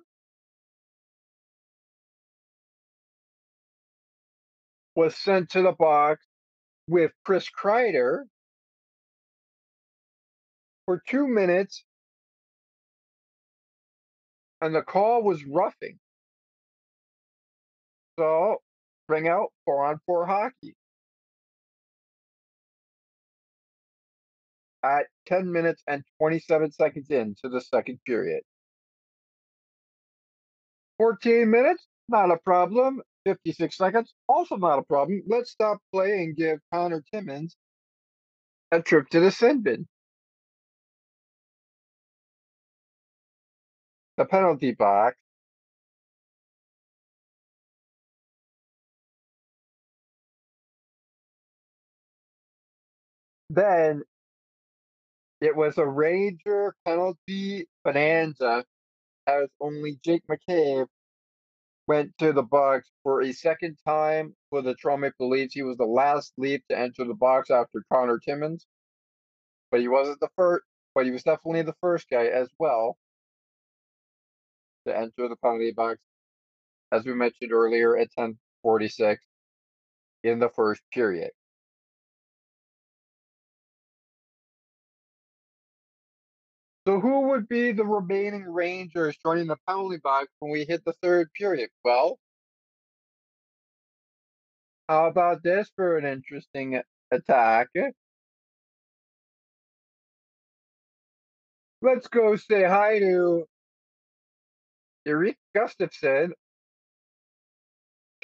was sent to the box with Chris Kreider for two minutes, and the call was roughing. So bring out four on four hockey. At 10 minutes and 27 seconds into the second period. 14 minutes, not a problem. 56 seconds, also not a problem. Let's stop play and give Connor Timmins a trip to the sin bin. The penalty box. Then it was a Ranger penalty bonanza as only Jake McCabe went to the box for a second time for the Toronto Maple Leafs. He was the last Leaf to enter the box after Connor Timmins, but he wasn't the first. But he was definitely the first guy as well to enter the penalty box, as we mentioned earlier at 10:46 in the first period. So who would be the remaining Rangers joining the penalty box when we hit the third period? Well, how about this for an interesting attack? Let's go say hi to Erik Gustafsson.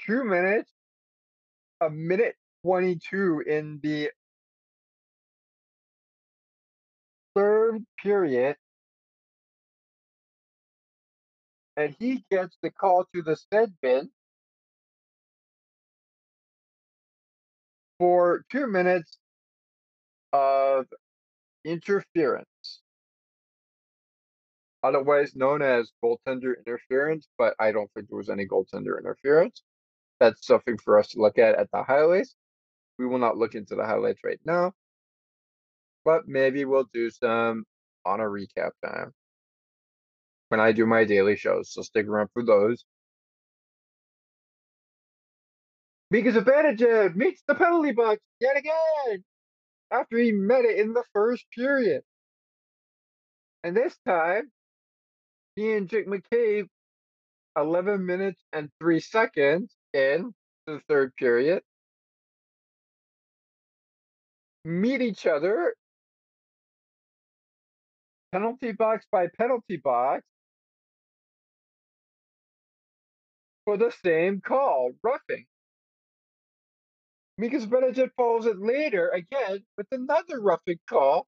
Two minutes, a minute 22 in the third period, and he gets the call to the sin bin for two minutes of interference, otherwise known as goaltender interference, but I don't think there was any goaltender interference. That's something for us to look at at the highlights. We will not look into the highlights right now, but maybe we'll do some on a recap time when I do my daily shows. So stick around for those. Because Zibanejad meets the penalty box yet again after he met it in the first period. And this time, he and Jake McCabe, 11 minutes and 3 seconds in the third period, meet each other penalty box by penalty box for the same call, roughing. Mika Zibanejad follows it later again with another roughing call.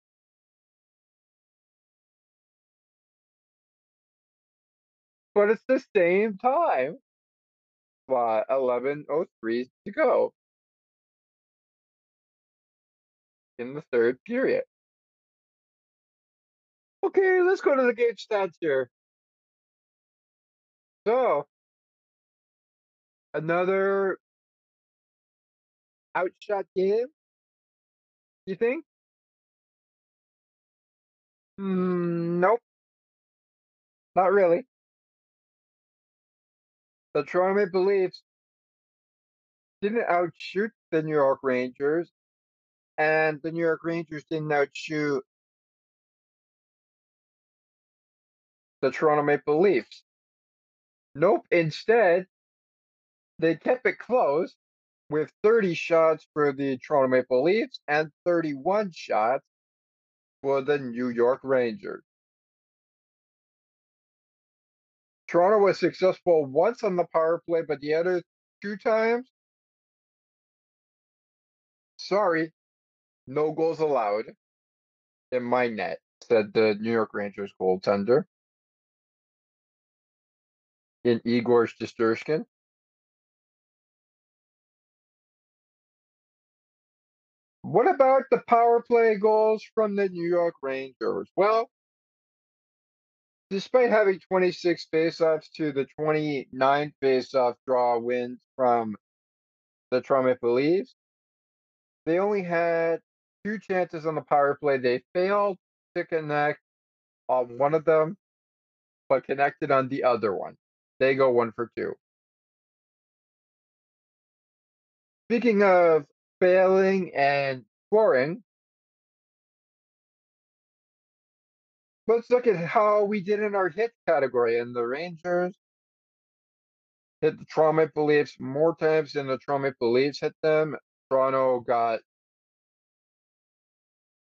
But it's the same time. Why, 11.03 to go in the third period. Okay, let's go to the game stats here. So, another outshot game? You think? Mm, nope. Not really. The Toronto Maple Leafs didn't outshoot the New York Rangers, and the New York Rangers didn't outshoot the Toronto Maple Leafs. Nope. Instead, they kept it close with 30 shots for the Toronto Maple Leafs and 31 shots for the New York Rangers. Toronto was successful once on the power play, but the other two times, sorry, no goals allowed in my net, said the New York Rangers goaltender in Igor Shesterkin. What about the power play goals from the New York Rangers? Well, despite having 26 faceoffs to the 29 faceoff draw wins from the Toronto Leafs, they only had two chances on the power play. They failed to connect on one of them, but connected on the other one. They go one for two. Speaking of failing and scoring. Let's look at how we did in our hit category. And the Rangers hit the Toronto Leafs more times than the Toronto Leafs hit them. Toronto got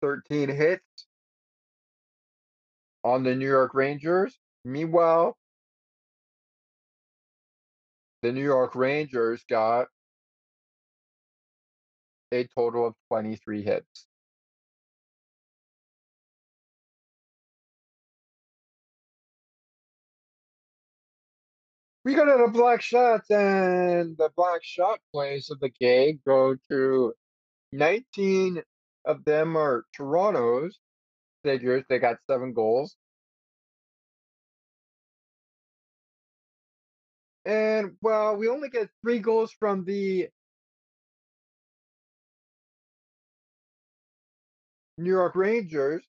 13 hits on the New York Rangers. Meanwhile, the New York Rangers got a total of 23 hits. We got of black shots, and the black shot plays of the game go to 19 of them are Toronto's figures. They got seven goals. And well, we only get three goals from the New York Rangers,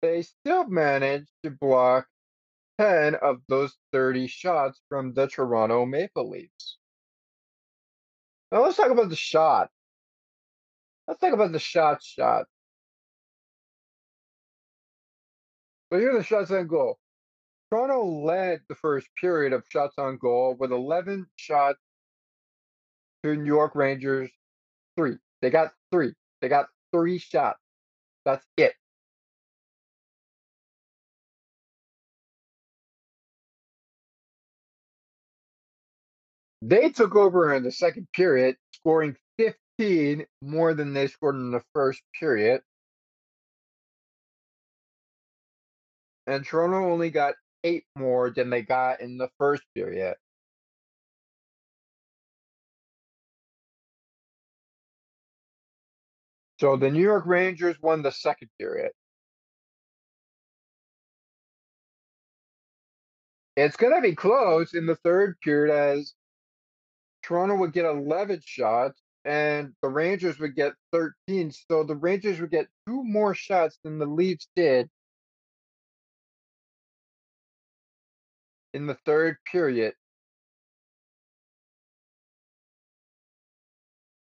they still managed to block 10 of those 30 shots from the Toronto Maple Leafs. Now let's talk about the shot. Let's talk about the shot shot. So here are the shots on goal. Toronto led the first period of shots on goal with 11 shots to New York Rangers three. They got three. They got three shots. That's it. They took over in the second period, scoring 15 more than they scored in the first period. And Toronto only got eight more than they got in the first period. So the New York Rangers won the second period. It's going to be close in the third period as Toronto would get 11 shots and the Rangers would get 13. So the Rangers would get two more shots than the Leafs did in the third period.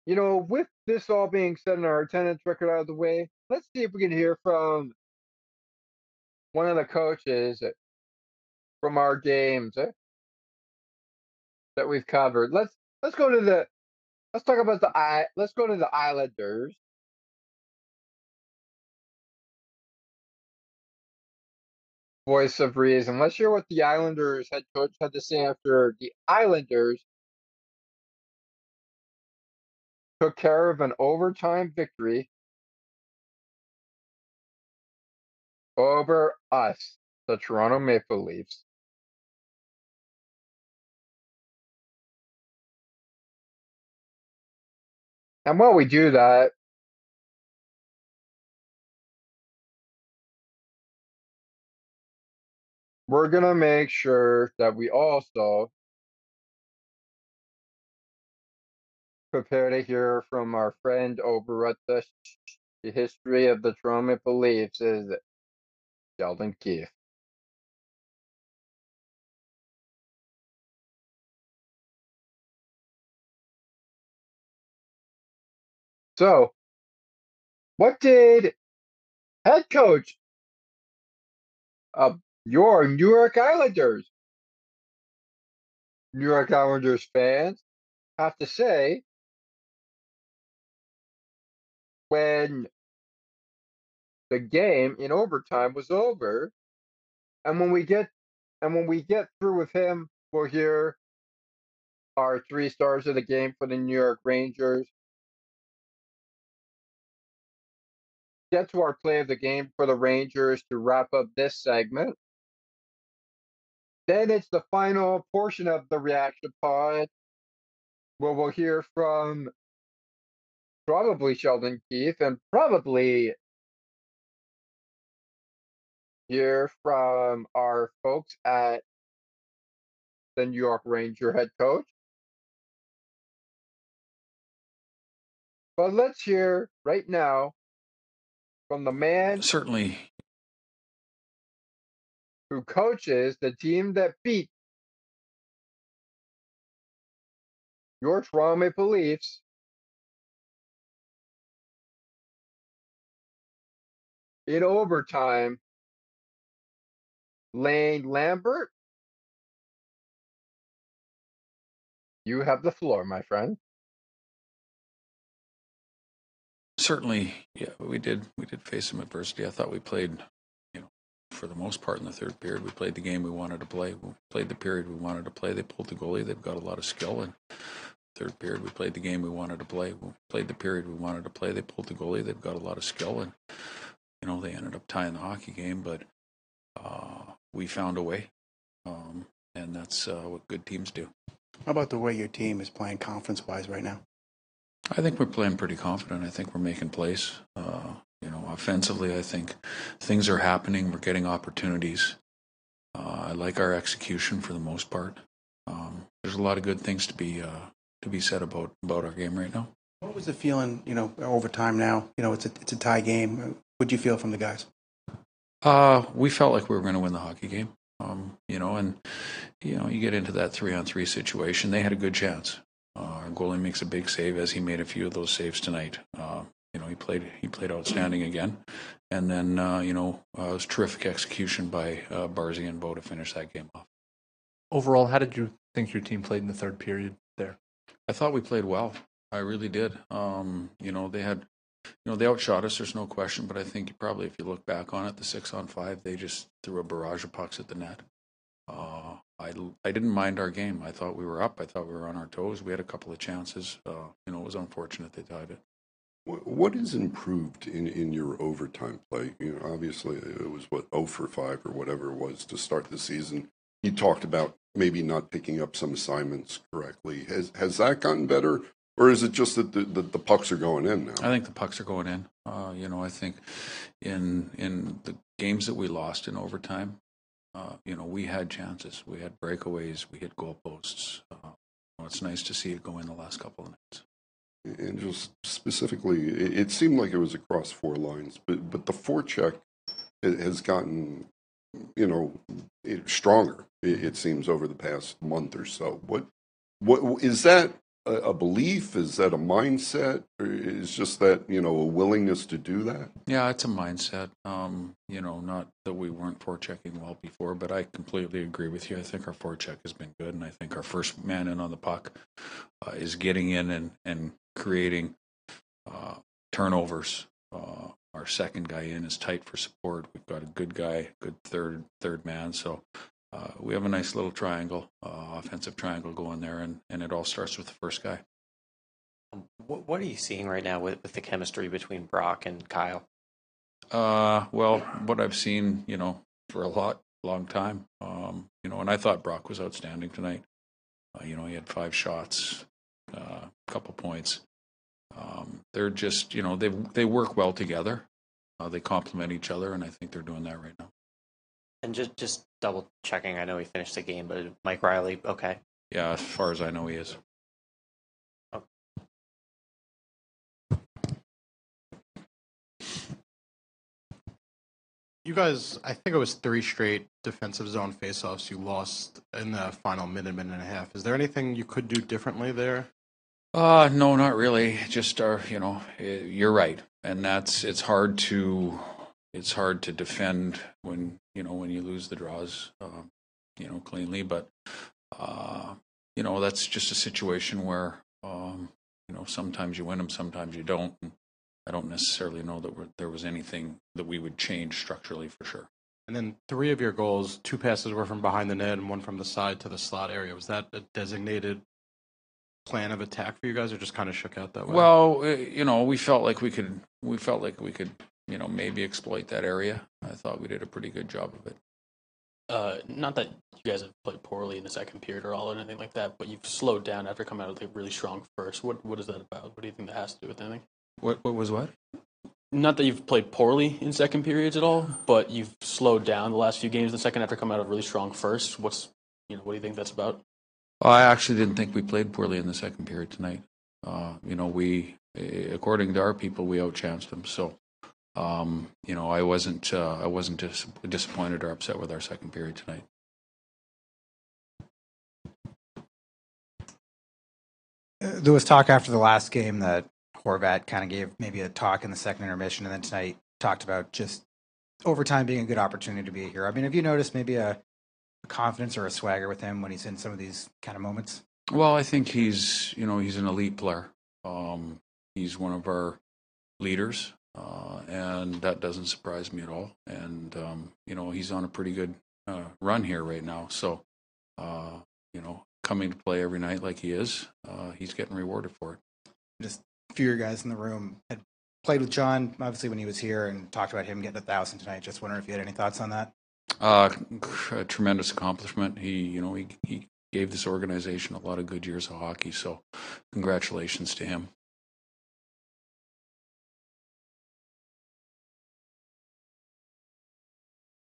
You know, with this all being said and our attendance record out of the way, let's see if we can hear from one of the coaches from our games that we've covered. Let's let's go to the let's talk about the i let's go to the Islanders. Voice of reason. Let's hear what the Islanders head coach had to say after the Islanders took care of an overtime victory over us, the Toronto Maple Leafs. And while we do that, we're going to make sure that we also prepare to hear from our friend over at the, the history of the Maple Leafs is Sheldon Keefe. So, what did head coach of your New York Islanders, New York Islanders fans, have to say when the game in overtime was over? And when we get and when we get through with him, we'll hear our three stars of the game for the New York Rangers, get to our play of the game for the Rangers to wrap up this segment. Then it's the final portion of the reaction pod where we'll hear from probably Sheldon Keefe and probably hear from our folks at the New York Ranger head coach. But let's hear right now from the man Certainly, who coaches the team that beat your Toronto Maple in overtime. Lane Lambert, you have the floor, my friend. certainly, yeah, we did. We did face some adversity. I thought we played, for the most part in the third period, we played the game we wanted to play. We played the period we wanted to play. They pulled the goalie. They've got a lot of skill. And third period, we played the game we wanted to play. We played the period we wanted to play. They pulled the goalie. They've got a lot of skill. And you know, they ended up tying the hockey game, but uh, we found a way. Um, and that's uh, what good teams do. How about the way your team is playing conference wise right now? I think we're playing pretty confident. I think we're making plays. Uh, you know, offensively, I think things are happening. We're getting opportunities. Uh, I like our execution for the most part. Um, there's a lot of good things to be uh, to be said about about our game right now. What was the feeling? You know, overtime now. You know, it's a it's a tie game. What'd you feel from the guys? Uh, we felt like we were going to win the hockey game. Um, you know, and you know, you get into that three on three situation. They had a good chance. Uh, our goalie makes a big save, as he made a few of those saves tonight. Uh, you know, he played he played outstanding again, and then uh, you know uh, it was terrific execution by uh, Barzy and Bo to finish that game off. Overall, how did you think your team played in the third period there? I thought we played well. I really did. Um, you know, they had, you know, they outshot us. There's no question. But I think probably if you look back on it, the six on five, they just threw a barrage of pucks at the net. Uh, I, I didn't mind our game. I thought we were up. I thought we were on our toes. We had a couple of chances. Uh, you know, it was unfortunate they tied it. Wh- What is improved in, in your overtime play? You know, obviously it was what 0 for 5 or whatever it was to start the season. You talked about maybe not picking up some assignments correctly. Has has that gotten better, or is it just that the, the, the pucks are going in now? I think the pucks are going in. Uh, you know, I think in in the games that we lost in overtime, uh, you know, we had chances. We had breakaways. We hit goalposts. Uh, it's nice to see it go in the last couple of nights. And just specifically, it, it seemed like it was across four lines, but but the forecheck ha- has gotten, you know, it- stronger. It, it seems over the past month or so. What what is that a, a belief? Is that a mindset? Or is just that you know a willingness to do that? Yeah, it's a mindset. Um, you know, not that we weren't forechecking well before, but I completely agree with you. I think our forecheck has been good, and I think our first man in on the puck uh, is getting in and and creating uh, turnovers. Uh, our second guy in is tight for support. We've got a good guy, good third third man. So uh, we have a nice little triangle, uh, offensive triangle going there, and and it all starts with the first guy. What, what are you seeing right now with, with the chemistry between Brock and Kyle? Uh, well, what I've seen, you know, for a lot, long time, um, you know, and I thought Brock was outstanding tonight. Uh, you know, he had five shots, a uh, couple points. Um, they're just, you know, they they work well together. Uh, they complement each other, and I think they're doing that right now. And just just double checking. I know he finished the game, but Mike Reilly, okay. Yeah, as far as I know, he is. You guys, I think it was three straight defensive zone faceoffs you lost in the final minute, minute and a half. Is there anything you could do differently there? Uh, no, not really. Just our, you know, you're right, and that's it's hard to it's hard to defend when you know when you lose the draws, um, you know, cleanly. But uh, you know, that's just a situation where um, you know sometimes you win them, sometimes you don't. And I don't necessarily know that there was anything that we would change structurally for sure. And then three of your goals, two passes were from behind the net and one from the side to the slot area. Was that a designated plan of attack for you guys, or just kind of shook out that way? Well, eh, you know, we felt like we could we felt like we could you know maybe exploit that area. I thought we did a pretty good job of it. Uh, not that you guys have played poorly in the second period or all or anything like that, but you've slowed down after coming out of a really strong first. What what is that about? What do you think that has to do with anything? What what was what? Not that you've played poorly in second periods at all, but you've slowed down the last few games in the second after coming out of a really strong first. What's you know what do you think that's about? I actually didn't think we played poorly in the second period tonight. Uh, you know, we, according to our people, we outchanced them. So, um, you know, I wasn't, uh, I wasn't dis- disappointed or upset with our second period tonight. Uh, There was talk after the last game that Horvat kind of gave maybe a talk in the second intermission, and then tonight talked about just overtime being a good opportunity to be a hero. I mean, have you noticed maybe a, a confidence or a swagger with him when he's in some of these kind of moments? Well, I think he's, you know, he's an elite player. Um, he's one of our leaders, uh, and that doesn't surprise me at all. And um, you know, he's on a pretty good uh, run here right now. So, uh, you know, coming to play every night like he is, uh, he's getting rewarded for it. Just a few of your guys in the room had played with John, obviously, when he was here and talked about him getting a thousand tonight. Just wondering if you had any thoughts on that. Uh, a tremendous accomplishment. He, you know, he, he gave this organization a lot of good years of hockey. So, congratulations to him.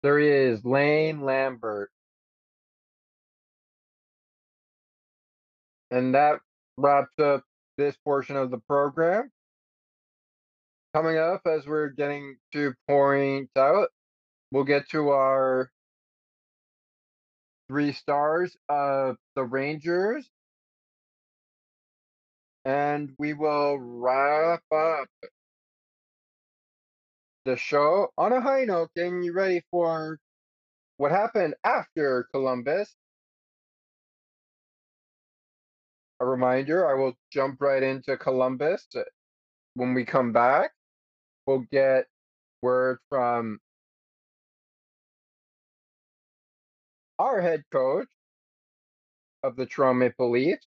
There he is, Lane Lambert. And that wraps up this portion of the program. Coming up, as we're getting to point out, we'll get to our three stars of the Rangers. And we will wrap up the show on a high note, getting you ready for what happened after Columbus. A reminder, I will jump right into Columbus. Uh, when we come back, we'll get word from our head coach of the Toronto Maple Leafs,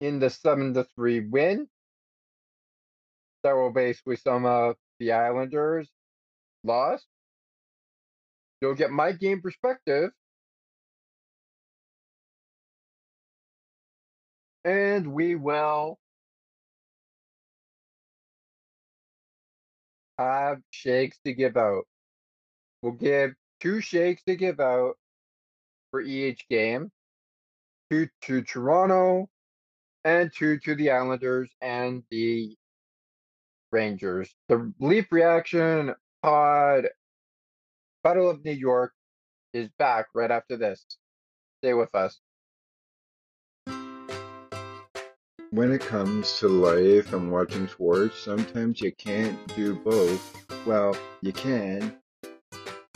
in the seven to three win. That will basically sum up the Islanders' lost. You'll get my game perspective And we will have shakes to give out. We'll give two shakes to give out for each game. Two to Toronto and two to the Islanders and the Rangers. The Leaf Reaction Pod Battle of New York is back right after this. Stay with us. When it comes to life and watching sports, sometimes you can't do both. Well, you can,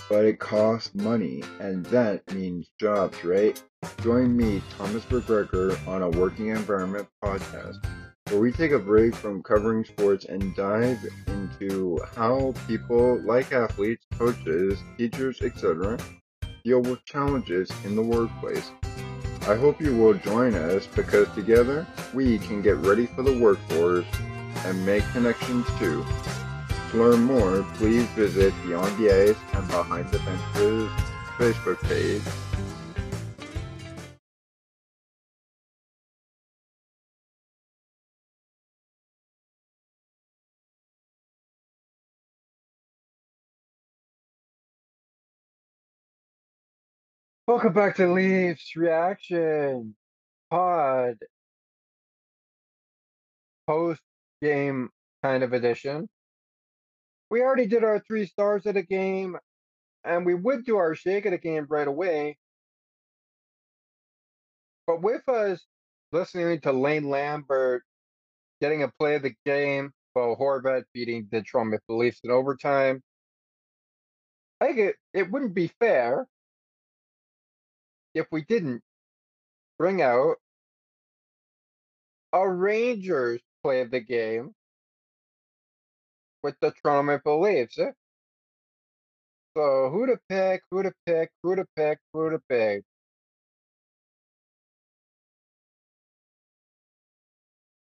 but it costs money, and that means jobs, right? Join me, Thomas McGregor, on a Working Environment podcast, where we take a break from covering sports and dive into how people like athletes, coaches, teachers, etc., deal with challenges in the workplace. I hope you will join us because together we can get ready for the workforce and make connections too. To learn more, please visit Beyond the Ice and Behind the Benches Facebook page. Welcome back to Leafs Reaction Pod post game kind of edition. We already did our three stars of the game, and we would do our shake of the game right away. But with us listening to Lane Lambert getting a play of the game, while Horvat beating the Toronto Maple Leafs in overtime, I think it, it wouldn't be fair if we didn't bring out a Rangers play of the game with the Toronto Maple Leafs. eh? So who to pick, who to pick, who to pick, who to pick.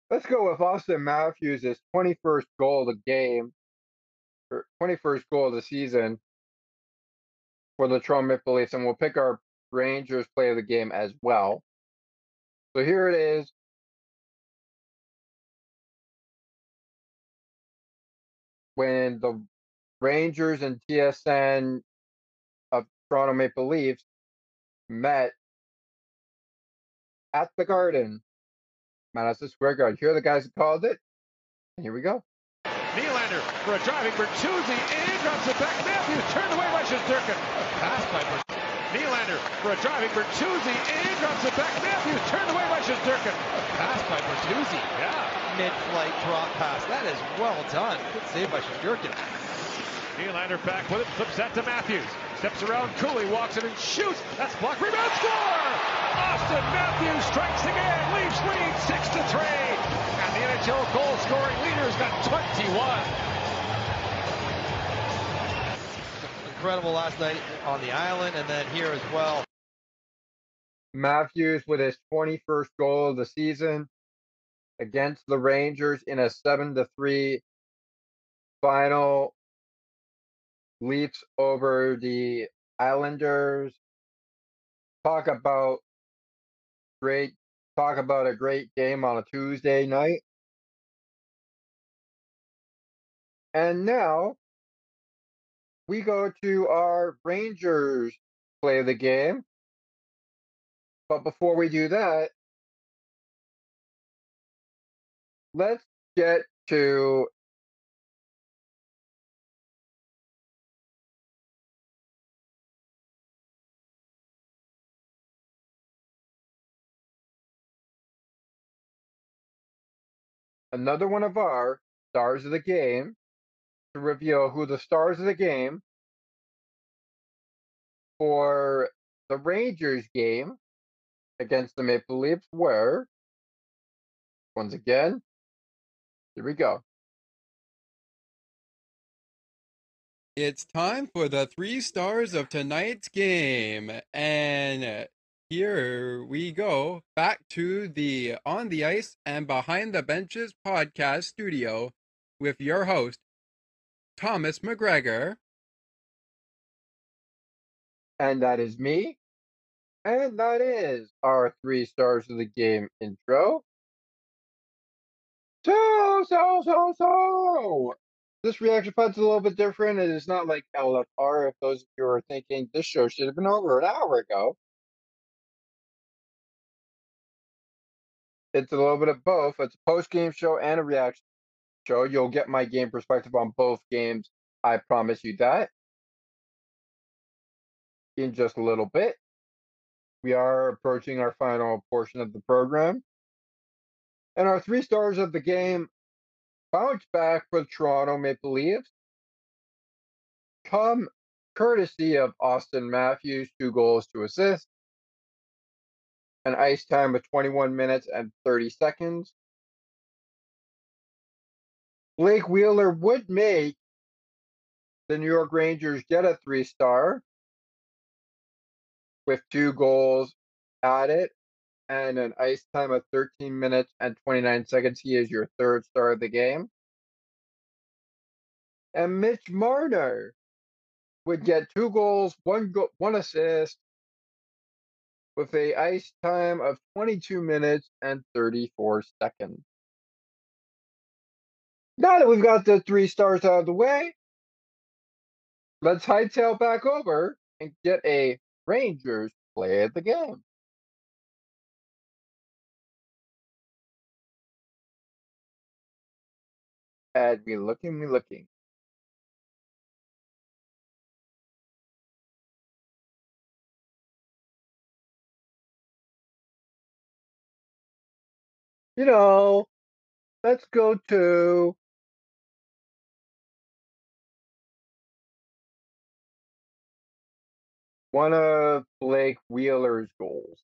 Let's go with Auston Matthews' 21st goal of the game, or 21st goal of the season for the Toronto Maple Leafs, and we'll pick our Rangers play of the game as well. So here it is. When the Rangers and TSN of Toronto Maple Leafs met at the Garden, Madison Square Garden. Here are the guys who called it. And here we go. Nylander for a driving Bertuzzi in, drops it back. Matthews turned away by Shesterkin. Pass by Bertuzzi. Nylander for a driving Bertuzzi in, drops it back. Matthews turned away by Shesterkin. Pass by Bertuzzi. Yeah. Mid-flight drop pass. That is well done. Good save by Shesterkin. Nylander back with it, flips that to Matthews. Steps around, Cooley walks in and shoots. That's blocked. Rebound score! Auston Matthews strikes again. Leafs lead six to three, and the NHL goal scoring leader's got 21. Incredible last night on the island and then here as well. Matthews with his 21st goal of the season against the Rangers in a 7 to 3 final. Leafs over the Islanders. Talk about great talk about a great game on a Tuesday night. And now we go to our Rangers play of the game. But before we do that, let's get to another one of our stars of the game to reveal who the stars of the game for the Rangers game against the Maple Leafs were. Once again, here we go. It's time for the three stars of tonight's game. And here we go back to the On the Ice and Behind the Benches podcast studio with your host, Thomas McGregor. And that is me. And that is our three stars of the game intro. So, so, so, so. This reaction pod's a little bit different. It is not like LFR. If those of you are thinking this show should have been over an hour ago, it's a little bit of both. It's a post game show and a reaction show. You'll get my game perspective on both games. I promise you that. In just a little bit. We are approaching our final portion of the program. And our three stars of the game bounce back for the Toronto Maple Leafs. Come courtesy of Auston Matthews, two goals to assist. An ice time of 21 minutes and 30 seconds. Blake Wheeler would make the New York Rangers get a three star with two goals added and an ice time of 13 minutes and 29 seconds. He is your third star of the game. And Mitch Marner would get two goals, one go- one assist, with a ice time of 22 minutes and 34 seconds. Now that we've got the three stars out of the way, let's hightail back over and get a Rangers play of the game. Add me looking, me looking. You know, let's go to one of Blake Wheeler's goals.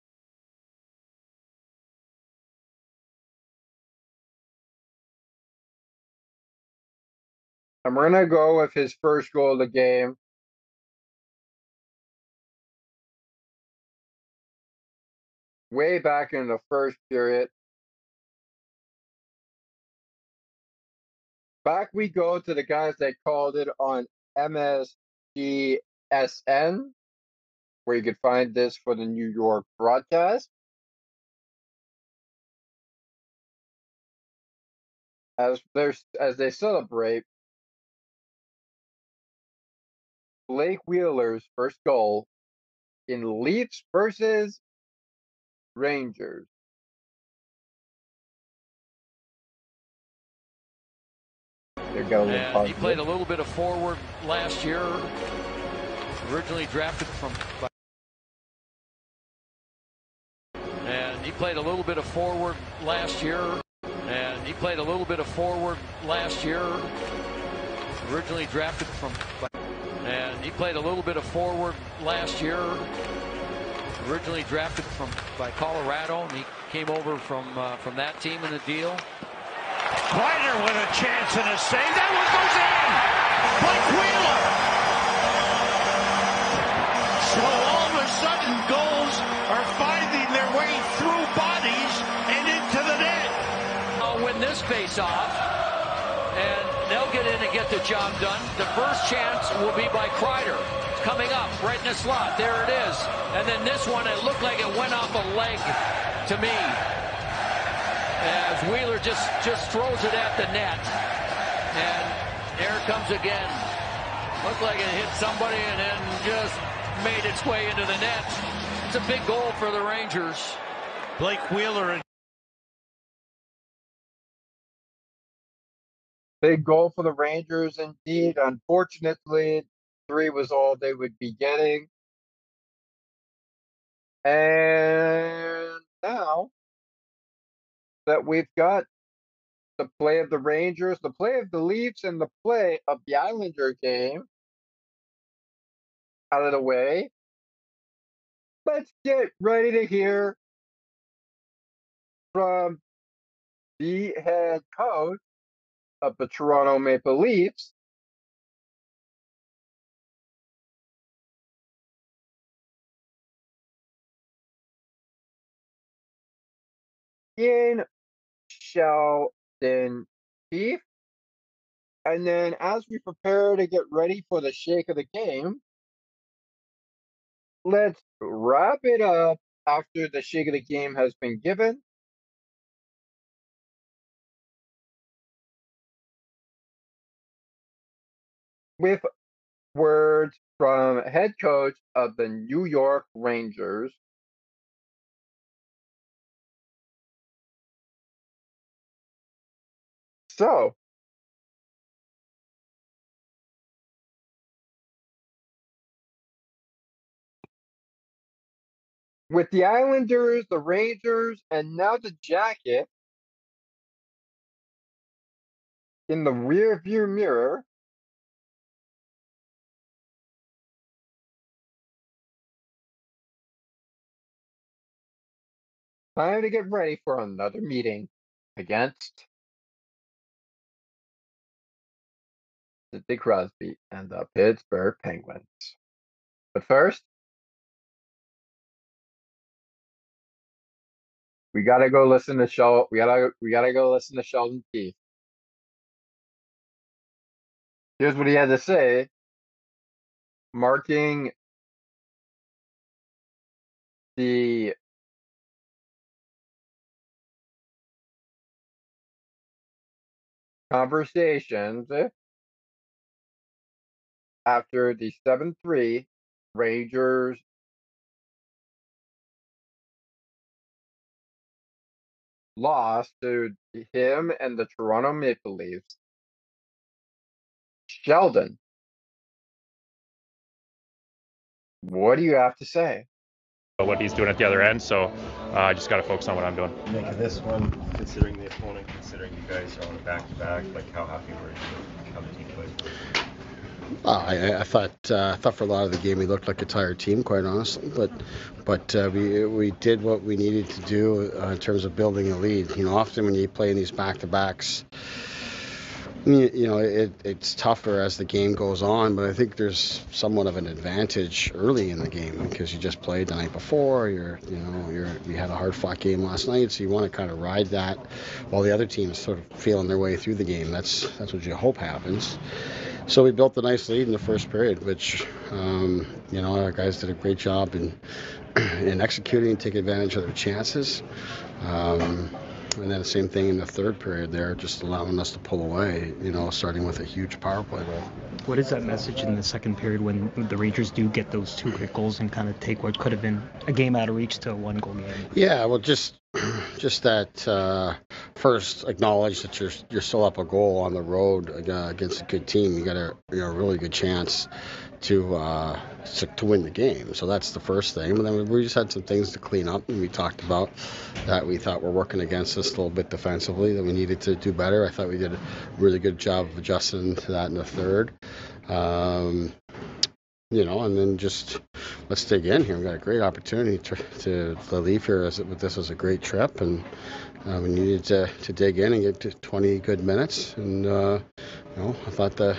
And we're gonna go with his first goal of the game. Way back in the first period. Back we go to the guys that called it on MSGSN, where you could find this for the New York broadcast. As there's as they celebrate Blake Wheeler's first goal in Leafs versus Rangers. There go. And he played a little bit of forward last year. Originally drafted from. Played a little bit of forward last year. And he played a little bit of forward last year. Originally drafted from. And he played a little bit of forward last year. Originally drafted from by Colorado, and he came over from uh, from that team in the deal. Kreider with a chance and a save. That one goes in. Blake Wheeler. So all of a sudden, goals face-off, and they'll get in and get the job done. The first chance will be by Kreider. Coming up, right in the slot. There it is. And then this one, it looked like it went off a leg to me. As Wheeler just, just throws it at the net. And there comes again. Looked like it hit somebody and then just made its way into the net. It's a big goal for the Rangers. Blake Wheeler Big goal for the Rangers indeed. Unfortunately, three was all they would be getting. And now that we've got the play of the Rangers, the play of the Leafs, and the play of the Islander game out of the way, let's get ready to hear from the head coach of the Toronto Maple Leafs, Ian Sheldon Keefe. And then as we prepare to get ready for the shake of the game, let's wrap it up after the shake of the game has been given. With words from head coach of the New York Rangers. So, with the Islanders, the Rangers, and now the Jacket in the rear view mirror, time to get ready for another meeting against Sidney Crosby and the Pittsburgh Penguins. But first, we gotta go listen to Shel. We gotta we gotta go listen to Sheldon Keefe. Here's what he had to say, marking the conversations after the 7 3 Rangers loss to him and the Toronto Maple Leafs. Sheldon, what do you have to say? What he's doing at the other end. So uh, I just got to focus on what I'm doing. Make of this one, considering the opponent, considering you guys are on a back-to-back, like how happy were you with how the team played? I, I thought uh, I thought for a lot of the game we looked like a tired team, quite honestly. But but uh, we we did what we needed to do uh, in terms of building a lead. You know, often when you play in these back to backs, you, know it, it's tougher as the game goes on. But I think there's somewhat of an advantage early in the game because you just played the night before. You're you know you're you had a hard fought game last night, so you want to kind of ride that while the other team is sort of feeling their way through the game. That's that's what you hope happens. So we built a nice lead in the first period, which um, you know our guys did a great job in *clears throat* in executing and taking advantage of their chances. Um, and then the same thing in the third period there, just allowing us to pull away, you know, starting with a huge power play goal. What is that message in the second period when the Rangers do get those two quick goals and kind of take what could have been a game out of reach to a one goal game? Yeah, well, just *clears throat* just that uh, first acknowledge that you're you're still up a goal on the road uh, against a good team. You got a you know, a really good chance to, uh, to win the game. So that's the first thing. And then we just had some things to clean up, and we talked about that we thought we were working against us a little bit defensively that we needed to do better. I thought we did a really good job of adjusting to that in the third. Um, you know, and then just let's dig in here. We got a great opportunity to, to, to leave here as it, this was a great trip, and uh, we needed to, to dig in and get to 20 good minutes. And uh, you know, I thought the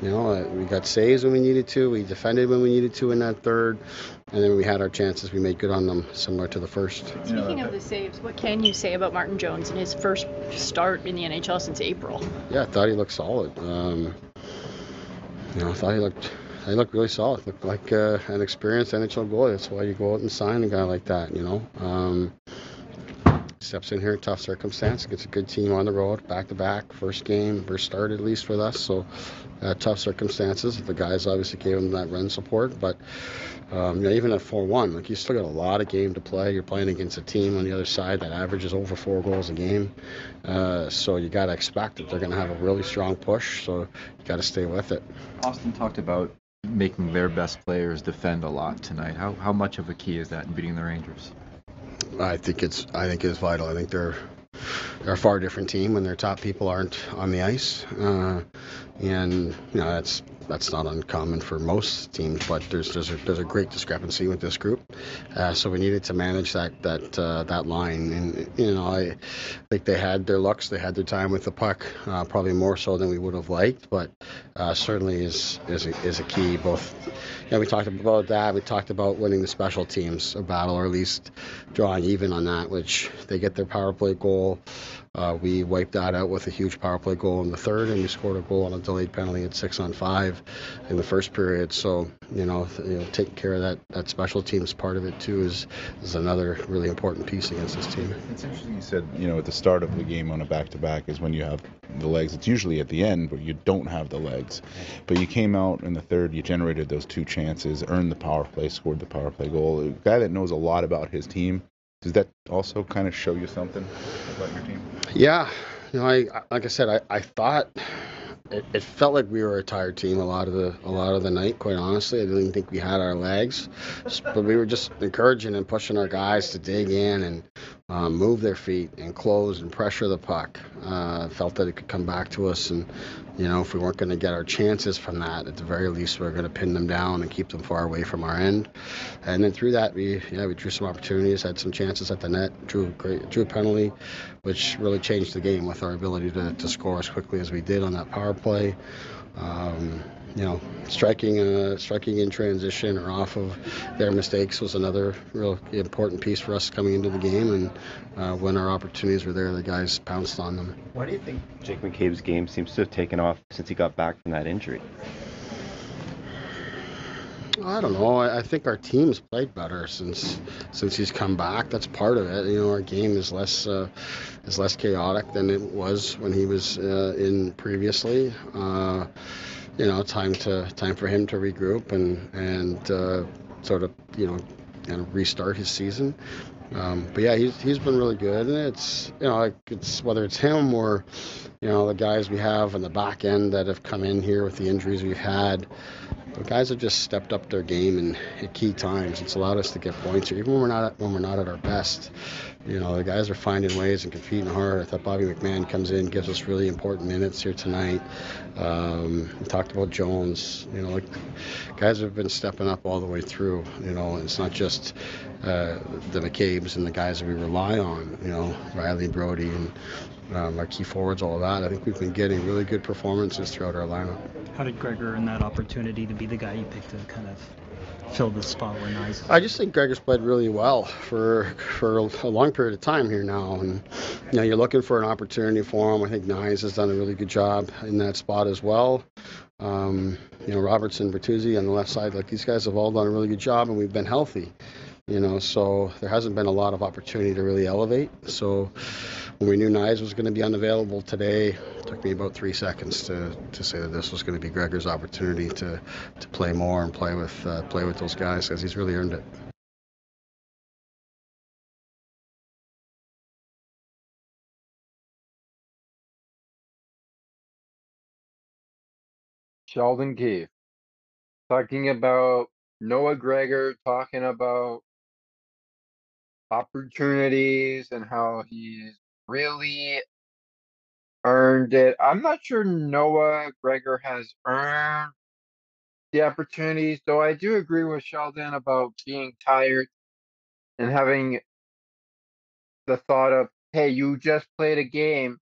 you know uh, we got saves when we needed to, we defended when we needed to in that third, and then we had our chances. We made good on them, similar to the first. Speaking of the saves, what can you say about Martin Jones and his first start in the NHL since April? Yeah, I thought he looked solid. Um, you know, I thought he looked they look really solid. Look like uh, an experienced NHL goalie. That's why you go out and sign a guy like that. You know, um, steps in here in tough circumstance. Gets a good team on the road, back to back, first game, first start at least with us. So uh, tough circumstances. The guys obviously gave him that run support, but um, you know, even at 4-1, like you still got a lot of game to play. You're playing against a team on the other side that averages over four goals a game. Uh, so you got to expect that they're going to have a really strong push. So you got to stay with it. Auston talked about making their best players defend a lot tonight. How how much of a key is that in beating the Rangers? I think it's I think it's vital. I think they're they're a far different team when their top people aren't on the ice, uh, and you know that's that's not uncommon for most teams. But there's there's a, there's a great discrepancy with this group, uh, so we needed to manage that that uh, that line. And you know I think they had their looks, they had their time with the puck, uh, probably more so than we would have liked, but uh, certainly is is a, is a key. Both, you know, we talked about that. We talked about winning the special teams a battle, or at least drawing even on that, which they get their power play goal. Uh, we wiped that out with a huge power play goal in the third, and we scored a goal on a delayed penalty at six on five in the first period. So you know, you know, taking care of that that special teams part of it too is is another really important piece against this team. It's interesting you said, you know, at the start of the game on a back to back is when you have the legs. It's usually at the end where you don't have the legs. But you came out in the third, you generated those two chances, earned the power play, scored the power play goal. A guy that knows a lot about his team. Does that also kind of show you something about your team? Yeah, you know, I like I said, I, I thought it, it felt like we were a tired team a lot of the a lot of the night. Quite honestly, I didn't think we had our legs, but we were just encouraging and pushing our guys to dig in and um, move their feet and close and pressure the puck. Uh, felt that it could come back to us, and you know, if we weren't going to get our chances from that, at the very least, we are going to pin them down and keep them far away from our end. And then through that, we yeah we drew some opportunities, had some chances at the net, drew a great drew a penalty, which really changed the game with our ability to, to score as quickly as we did on that power play. Um, you know, striking uh, striking in transition or off of their mistakes was another real important piece for us coming into the game. And uh, when our opportunities were there, the guys pounced on them. Why do you think Jake McCabe's game seems to have taken off since he got back from that injury? I don't know. I, I think our team's played better since since he's come back. That's part of it. You know, our game is less uh, is less chaotic than it was when he was uh, in previously. Uh, you know, time to time for him to regroup and and uh, sort of you know restart his season. Um, but yeah, he's he's been really good, and it's you know like it's whether it's him or you know the guys we have on the back end that have come in here with the injuries we've had. The guys have just stepped up their game and at key times. It's allowed us to get points here, even when we're not when we're not at our best. You know, the guys are finding ways and competing hard. I thought Bobby McMann comes in, gives us really important minutes here tonight. Um, we talked about Jones. You know, like guys have been stepping up all the way through. You know, it's not just uh, the McCabe's and the guys that we rely on. You know, Rielly Brodie and um, our key forwards, all that. I think we've been getting really good performances throughout our lineup. How did Gregor earn that opportunity to be the guy you picked to kind of fill the spot where Knies? I just think Gregor's played really well for for a long period of time here now, and you know you're looking for an opportunity for him. I think Knies has done a really good job in that spot as well. Um, you know Robertson, Bertuzzi on the left side, like these guys have all done a really good job, and we've been healthy. You know, so there hasn't been a lot of opportunity to really elevate. So when we knew Knies was going to be unavailable today, it took me about three seconds to, to say that this was going to be Gregor's opportunity to, to play more and play with uh, play with those guys because he's really earned it. Sheldon Keefe talking about Noah Gregor, talking about opportunities and how he's really earned it. I'm not sure Noah Gregor has earned the opportunities, though I do agree with Sheldon about being tired and having the thought of, hey, you just played a game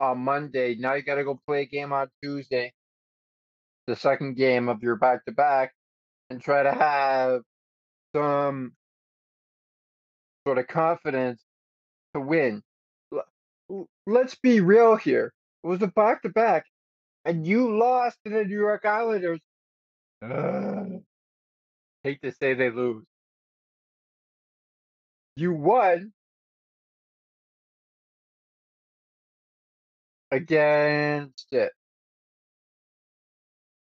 on Monday. Now you got to go play a game on Tuesday, the second game of your back to back, and try to have some sort of confidence to win. Let's be real here. It was a back to back, and you lost to the New York Islanders. Ugh. Hate to say they lose. You won against it.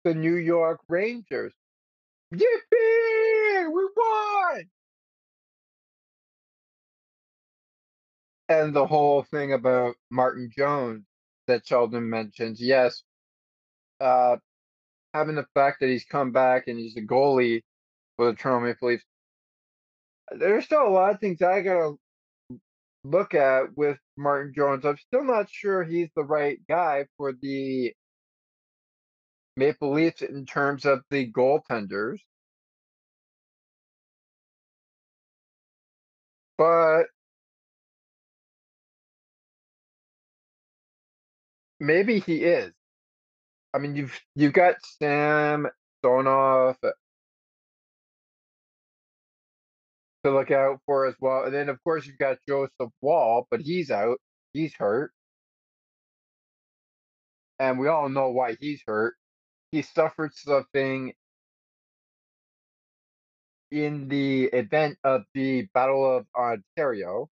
The New York Rangers. Yippee! We won! And the whole thing about Martin Jones that Sheldon mentions, yes, uh, having the fact that he's come back and he's a goalie for the Toronto Maple Leafs, there's still a lot of things I gotta look at with Martin Jones. I'm still not sure he's the right guy for the Maple Leafs in terms of the goaltenders. But maybe he is. I mean, you've you've got Sam Sonoff uh to look out for as well, and then of course you've got Joseph Woll, but he's out. he's hurt. And we all know why he's hurt. He suffered something in the event of the Battle of Ontario.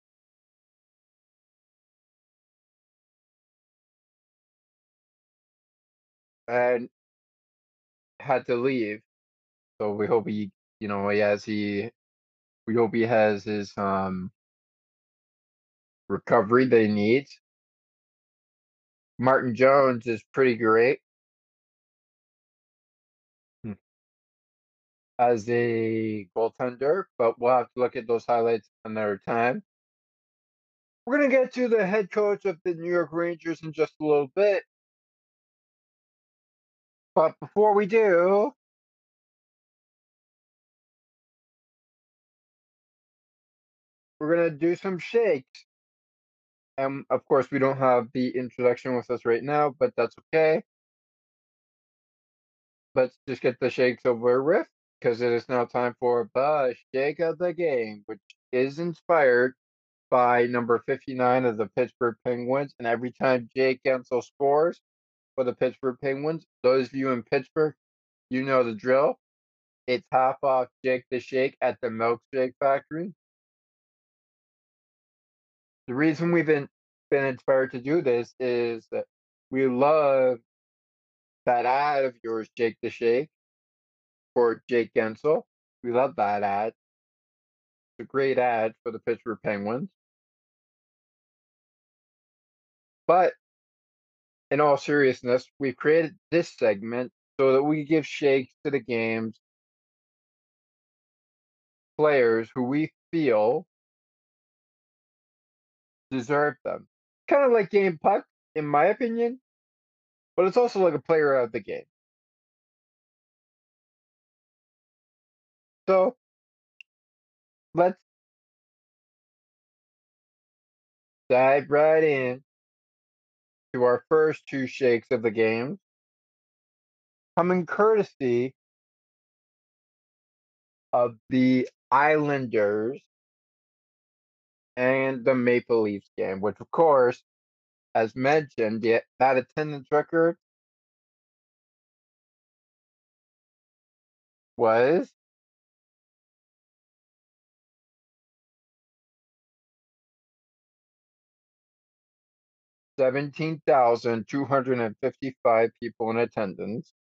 And had to leave. So we hope he, you know, he has he, we hope he has his um recovery that he needs. Martin Jones is pretty great. Hmm. As a goaltender, but we'll have to look at those highlights another time. We're going to get to the head coach of the New York Rangers in just a little bit. But before we do, we're going to do some shakes. And of course, we don't have the introduction with us right now, but that's okay. Let's just get the shakes over with because it is now time for the shake of the game, which is inspired by number 59 of the Pittsburgh Penguins. And every time Jake Guentzel scores for the Pittsburgh Penguins, those of you in Pittsburgh, you know the drill. It's half off Jake the Shake at the Milkshake Factory. The reason we've been been inspired to do this is that we love that ad of yours, Jake the Shake, for Jake Guentzel. We love that ad. It's a great ad for the Pittsburgh Penguins. But in all seriousness, we've created this segment so that we give shakes to the games players who we feel deserve them. Kind of like game puck, in my opinion, but it's also like a player of the game. So let's dive right in to our first two shakes of the game, coming courtesy of the Islanders and the Maple Leafs game, which of course, as mentioned, that attendance record was seventeen thousand two hundred and fifty-five people in attendance.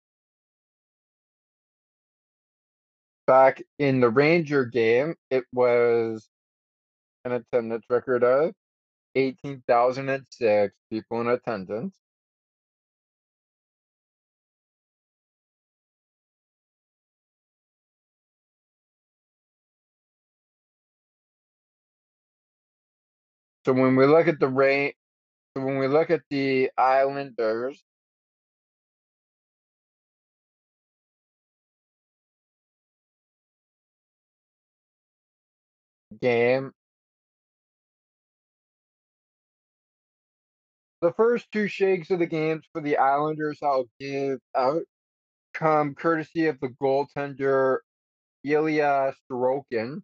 Back in the Ranger game, it was an attendance record of eighteen thousand and six people in attendance. So when we look at the rate, when we look at the Islanders, game, the first two shakes of the games for the Islanders I'll give out come courtesy of the goaltender Ilya Sorokin.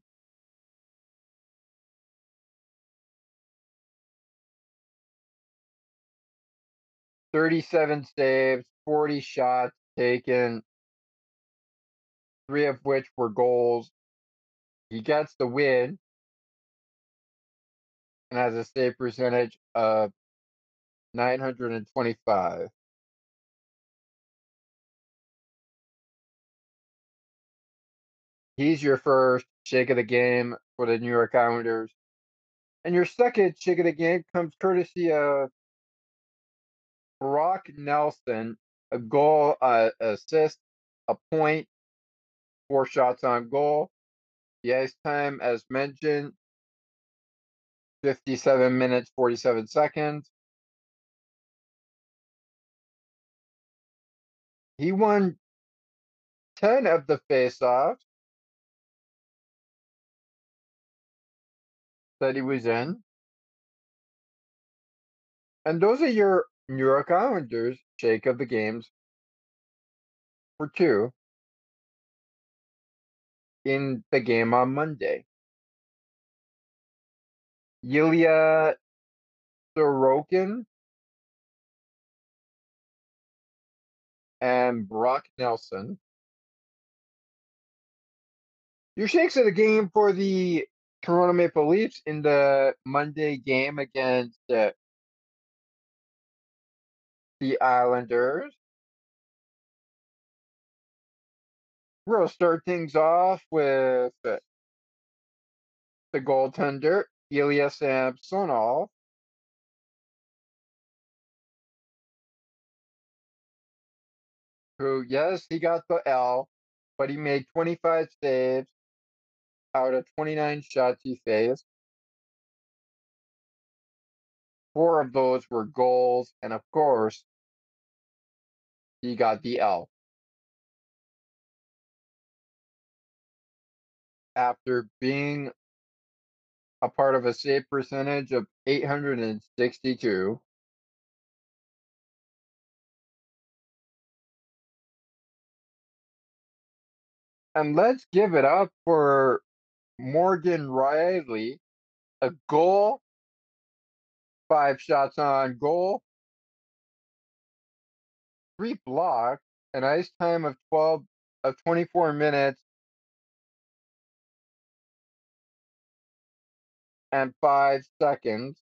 Thirty-seven saves, forty shots taken, three of which were goals. He gets the win and has a save percentage of 925. He's your first shake of the game for the New York Islanders. And your second shake of the game comes courtesy of Brock Nelson, a goal, uh, assist, a point, four shots on goal. Ice time, as mentioned, 57 minutes, 47 seconds. He won 10 of the faceoffs that he was in. And those are your New York Islanders shake of the games for two in the game on Monday. Ilya Sorokin and Brock Nelson. Your shakes of the game for the Toronto Maple Leafs in the Monday game against uh, the Islanders. To start things off with the goaltender, Ilya Samsonov. Who, yes, he got the L, but he made 25 saves out of 29 shots he faced. Four of those were goals, and of course, he got the L. After being a part of a save percentage of 862. And let's give it up for Morgan Rielly. A goal, five shots on goal, three blocks, an ice time of 12 of 24 minutes, and five seconds.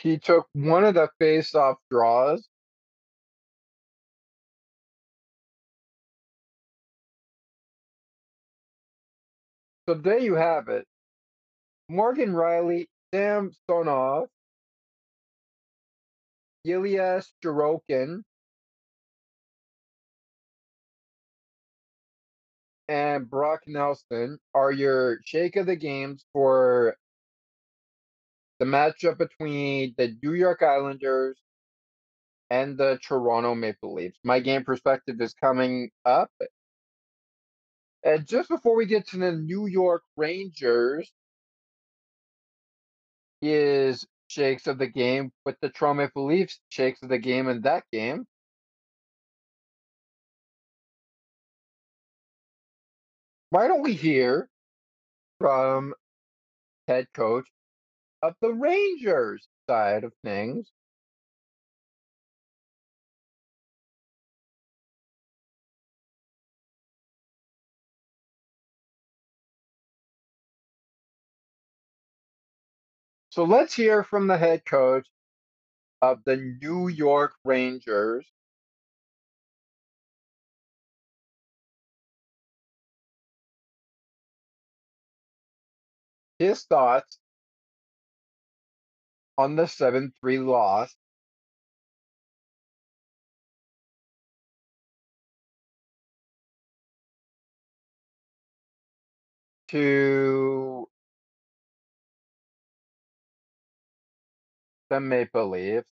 He took one of the face-off draws. So there you have it. Morgan Rielly, Sam Sonov, Ilya Sorokin, and Brock Nelson are your shake of the games for the matchup between the New York Islanders and the Toronto Maple Leafs. My game perspective is coming up. And just before we get to the New York Rangers, is shakes of the game with the Toronto Maple Leafs, shakes of the game in that game. Why don't we hear from head coach of the Rangers side of things? So let's hear from the head coach of the New York Rangers. His thoughts on the 7 3 loss. To Maple Leafs.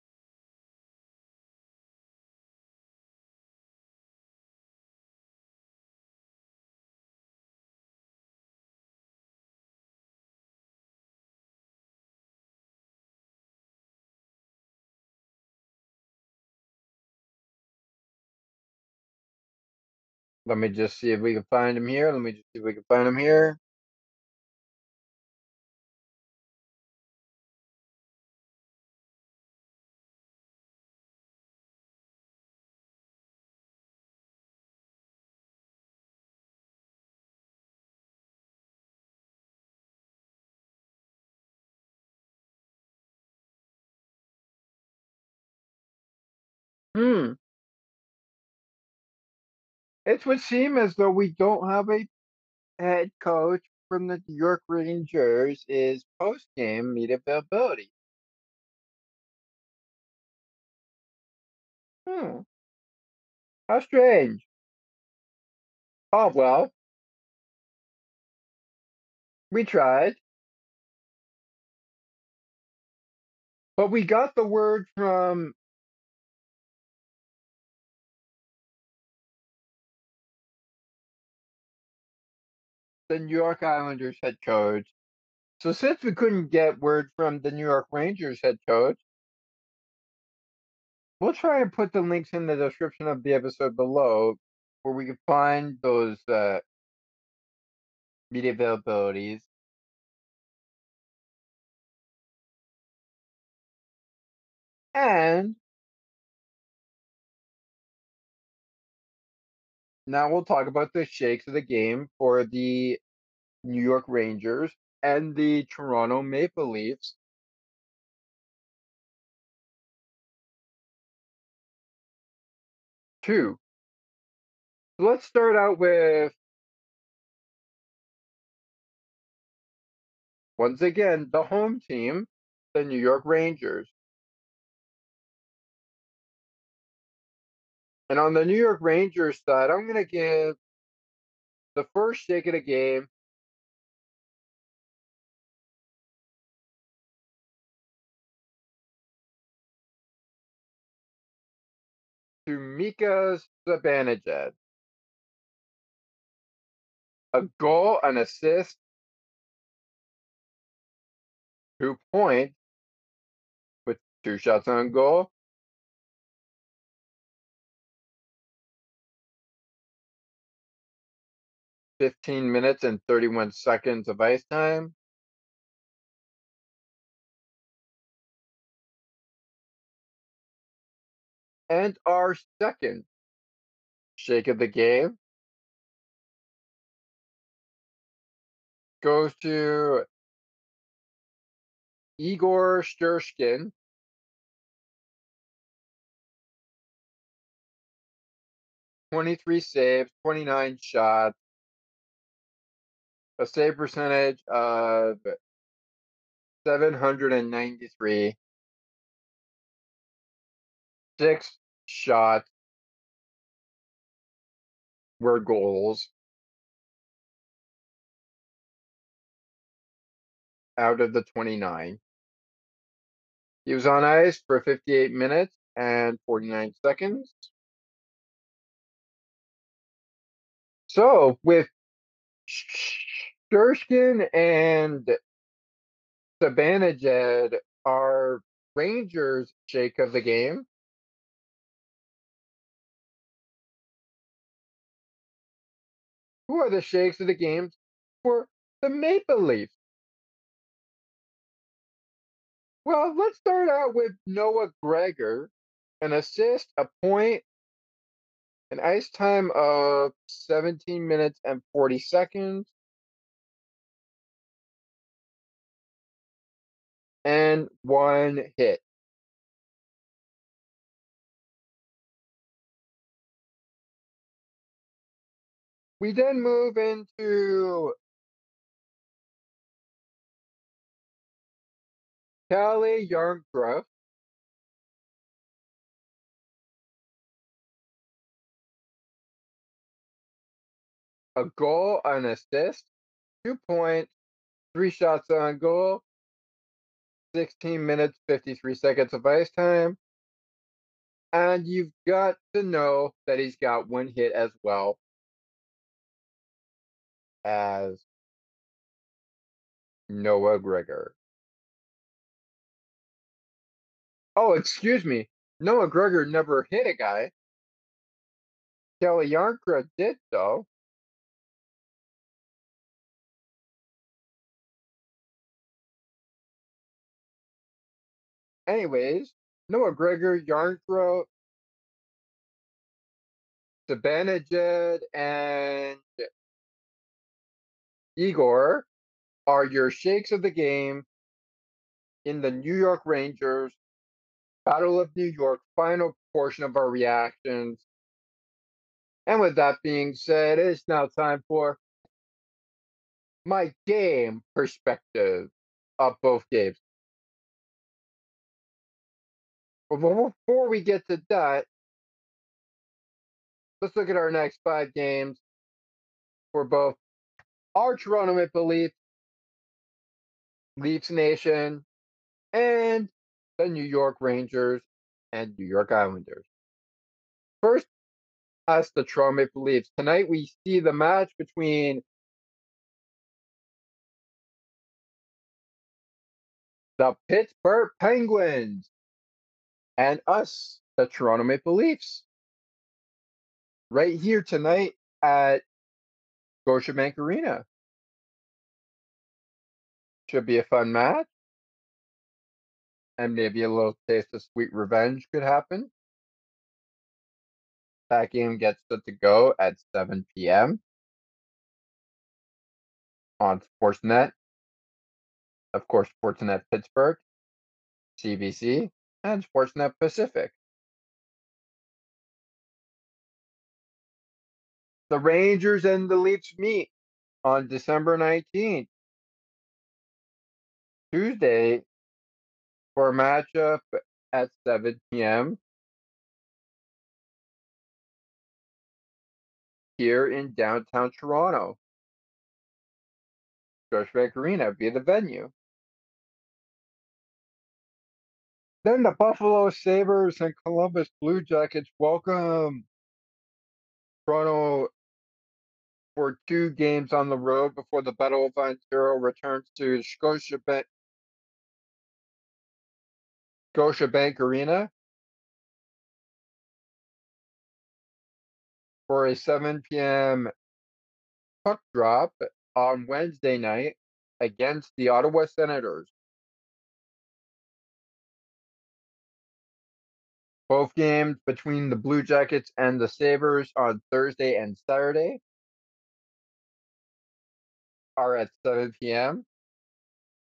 Let me just see if we can find him here. Let me just see if we can find him here. Hmm. It would seem as though we don't have a head coach from the New York Rangers is post game media availability. Hmm. How strange. Oh well. We tried. But we got the word from the New York Islanders head coach. So since we couldn't get word from the New York Rangers head coach, we'll try and put the links in the description of the episode below where we can find those uh, media availabilities. And now we'll talk about the shakes of the game for the New York Rangers and the Toronto Maple Leafs. Two. Let's start out with once again the home team, the New York Rangers. And on the New York Rangers side, I'm going to give the first shake of the game to Mika Zibanejad. A goal, an assist, two points with two shots on goal. Fifteen minutes and thirty-one seconds of ice time. And our second shake of the game goes to Igor Shesterkin. Twenty-three saves, twenty-nine shots, a save percentage of seven hundred and ninety-three. Six shots were goals. out of the 29. He was on ice for 58 minutes and 49 seconds. So with Shesterkin and Zibanejad are Rangers shake of the game. Who are the shakes of the games for the Maple Leafs? Well, let's start out with Noah Gregor, an assist, a point, an ice time of 17 minutes and 40 seconds. And one hit. We then move into Calle Jarnkrok. A goal, an assist, two points, three shots on goal, 16 minutes, 53 seconds of ice time. And you've got to know that he's got one hit as well as Noah Gregor. Oh, excuse me. Noah Gregor never hit a guy. Calle Jarnkrok did, though. Anyways, Noah Gregor, Jarnkrok, Zibanejad, and Igor are your shakes of the game in the New York Rangers Battle of New York final portion of our reactions. And with that being said, it's now time for my game perspective of both games. But before we get to that, let's look at our next five games for both our Toronto Maple Leafs, Leafs Nation, and the New York Rangers and New York Islanders. First, us, the Toronto Maple Leafs. Tonight, we see the match between the Pittsburgh Penguins and us, the Toronto Maple Leafs. right here tonight at Scotiabank Arena. Should be a fun match. And maybe a little taste of sweet revenge could happen. That game gets set to go at 7 p.m. on Sportsnet. Of course, Sportsnet Pittsburgh, CBC, and Sportsnet Pacific. The Rangers and the Leafs meet on December 19th, Tuesday, for a matchup at 7 p.m. here in downtown Toronto. Scotiabank Arena be the venue. Then the Buffalo Sabres and Columbus Blue Jackets welcome Toronto for two games on the road before the Battle of Ontario returns to Scotiabank Scotiabank Arena for a 7 p.m. puck drop on Wednesday night against the Ottawa Senators. Both games between the Blue Jackets and the Sabres on Thursday and Saturday are at 7 p.m.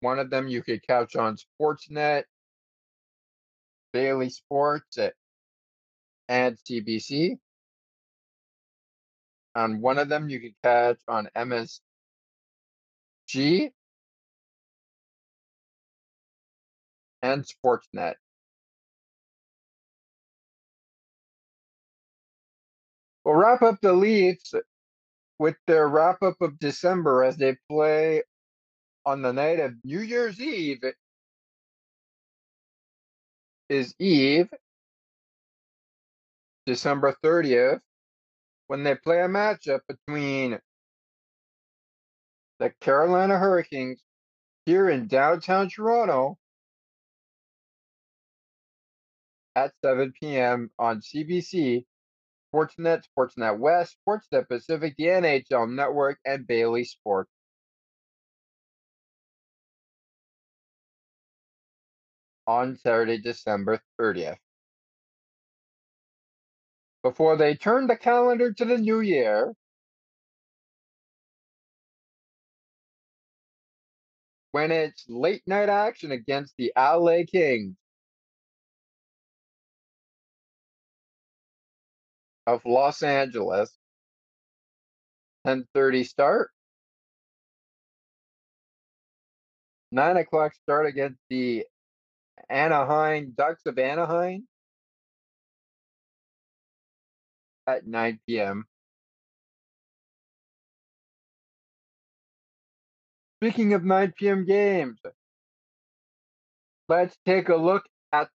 One of them you could catch on Sportsnet, Bally Sports, eh, and CBC. On one of them you could catch on MSG and Sportsnet. We'll wrap up the Leafs with their wrap up of December as they play on the night of New Year's Eve. Is Eve, December 30th, when they play a matchup between the Carolina Hurricanes here in downtown Toronto at 7 p.m. on CBC, Sportsnet, Sportsnet West, Sportsnet Pacific, the NHL Network, and Bally Sports. On Saturday, December 30th. Before they turn the calendar to the new year, when it's late night action against the LA Kings of Los Angeles. 10:30 start. Nine o'clock start against the Anaheim Ducks of Anaheim at 9 p.m. Speaking of 9 p.m. games, let's take a look at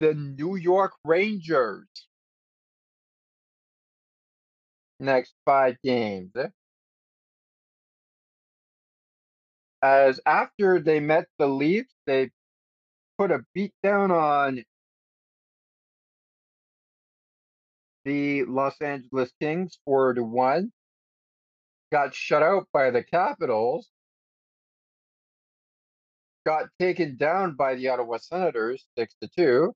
the New York Rangers. Next five games. Eh? As after they met the Leafs, they put a beat down on the Los Angeles Kings four to one. Got shut out by the Capitals. Got taken down by the Ottawa Senators six to two.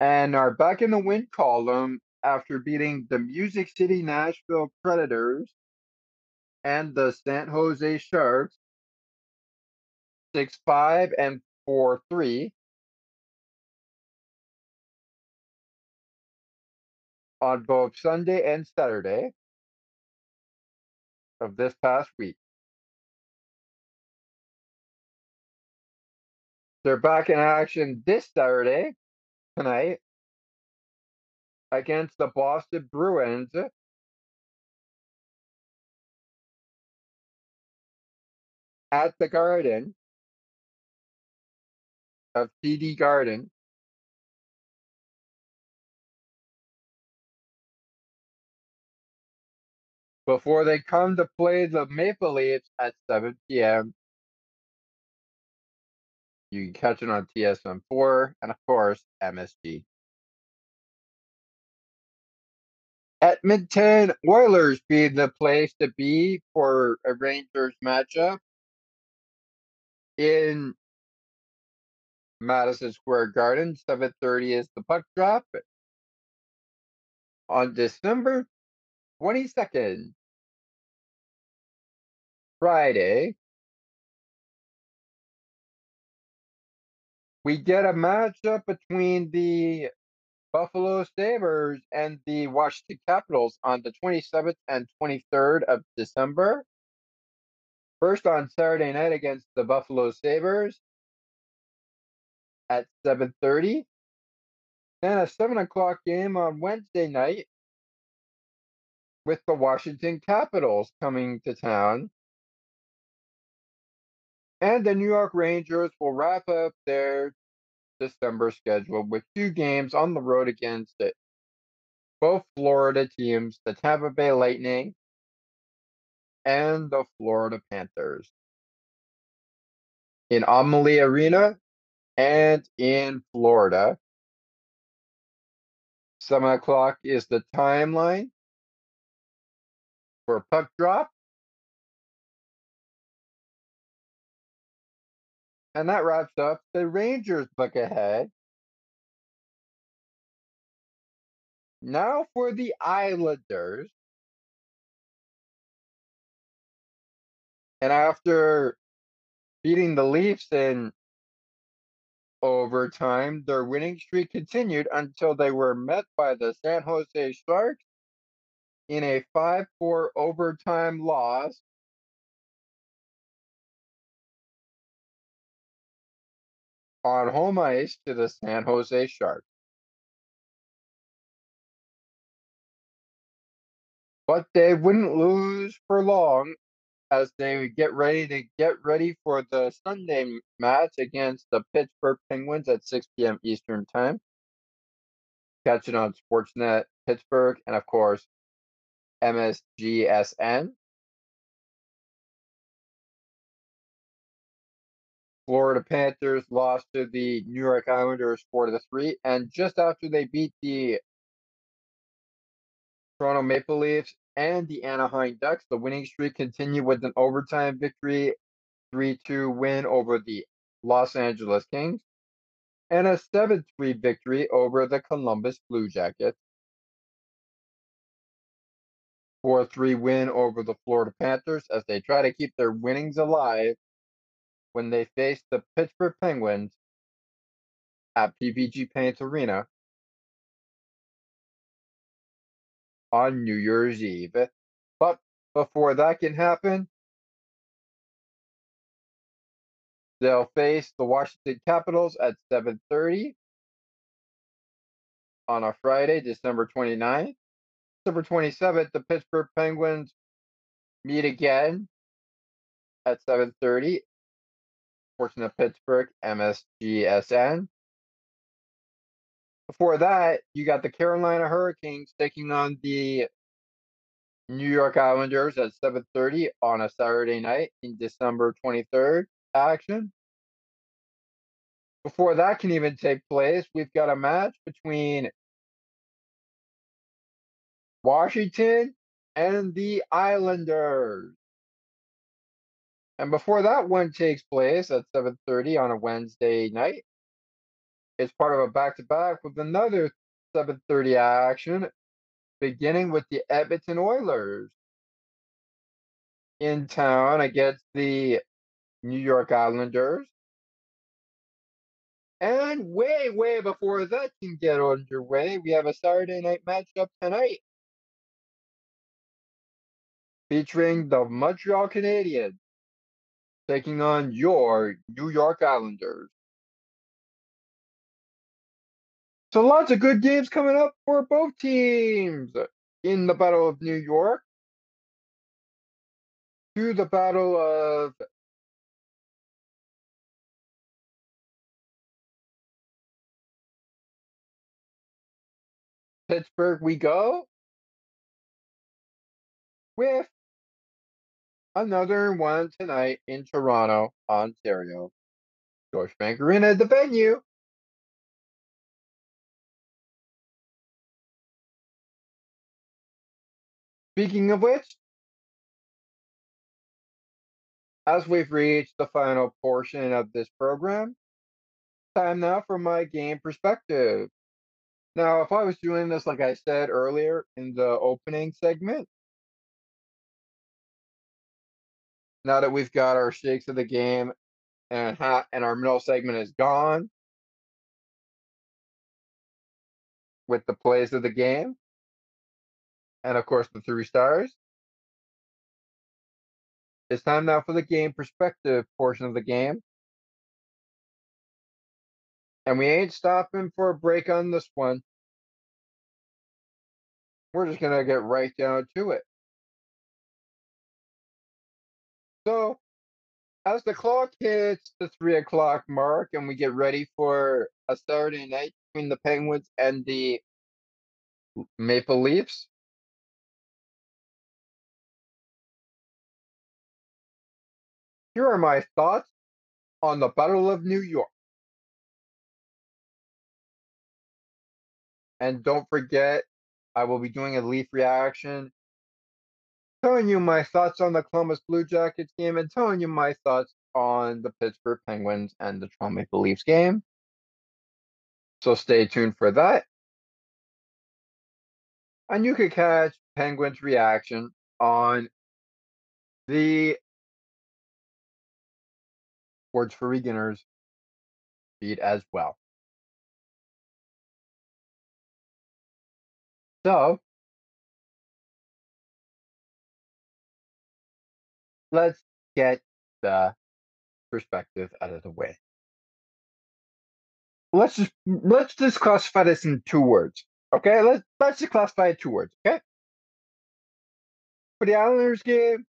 And are back in the win column after beating the Music City Nashville Predators and the San Jose Sharks 6 5 and 4 3 on both Sunday and Saturday of this past week. They're back in action this Saturday tonight against the Boston Bruins. At the Garden of TD Garden. Before they come to play the Maple Leafs at 7 p.m. You can catch it on TSN4 and, of course, MSG. Edmonton Oilers be the place to be for a Rangers matchup in Madison Square Garden. 7:30 is the puck drop on December 22nd, Friday. We get a matchup between the Buffalo Sabres and the Washington Capitals on the 27th and 23rd of December. First on Saturday night against the Buffalo Sabres at 7:30. Then a 7 o'clock game on Wednesday night with the Washington Capitals coming to town. And the New York Rangers will wrap up their December schedule with two games on the road against it. Both Florida teams, the Tampa Bay Lightning and the Florida Panthers. In Amalie Arena and in Florida. 7 o'clock is the timeline for puck drop. And that wraps up the Rangers book ahead. Now for the Islanders. And after beating the Leafs in overtime, their winning streak continued until they were met by the San Jose Sharks in a 5 4 overtime loss on home ice to the San Jose Sharks. But they wouldn't lose for long as they would get ready to get ready for the Sunday match against the Pittsburgh Penguins at 6 p.m. Eastern Time. Catch it on Sportsnet Pittsburgh and, of course, MSGSN. Florida Panthers lost to the New York Islanders 4 to 3. And just after they beat the Toronto Maple Leafs and the Anaheim Ducks, the winning streak continued with an overtime victory 3 2 win over the Los Angeles Kings and a 7 3 victory over the Columbus Blue Jackets. 4 3 win over the Florida Panthers as they try to keep their winnings alive when they face the Pittsburgh Penguins at PPG Paints Arena on New Year's Eve. But before that can happen, they'll face the Washington Capitals at 7:30 on a Friday, December 29th. December 27th, the Pittsburgh Penguins meet again at 7:30 Fortuna Pittsburgh, MSGSN. Before that, you got the Carolina Hurricanes taking on the New York Islanders at 7:30 on a Saturday night in December 23rd action. Before that can even take place, we've got a match between Washington and the Islanders. And before that one takes place at 7:30 on a Wednesday night, it's part of a back-to-back with another 7:30 action, beginning with the Edmonton Oilers. In town against the New York Islanders. And way, way before that can get underway, we have a Saturday night matchup tonight. Featuring the Montreal Canadiens taking on your New York Islanders. So lots of good games coming up for both teams in the Battle of New York to the Battle of Pittsburgh we go with another one tonight in Toronto, Ontario. George Arena, at the venue. Speaking of which, as we've reached the final portion of this program, time now for my game perspective. Now, if I was doing this like I said earlier in the opening segment, now that we've got our shakes of the game and ha- and our middle segment is gone with the plays of the game, and of course the three stars. It's time now for the game perspective portion of the game. And we ain't stopping for a break on this one. We're just to get right down to it. So, as the clock hits the three o'clock mark and we get ready for a Saturday night between the Penguins and the Maple Leafs, here are my thoughts on the Battle of New York. And don't forget, I will be doing a Leaf reaction, telling you my thoughts on the Columbus Blue Jackets game and telling you my thoughts on the Pittsburgh Penguins and the Toronto Maple Leafs game. So stay tuned for that. And you could catch Penguins reaction on the Words for Beginners feed as well. So let's get the perspective out of the way. Let's just let's just classify this in two words. Okay, let's let's just classify it two words. Okay. For the Islanders game,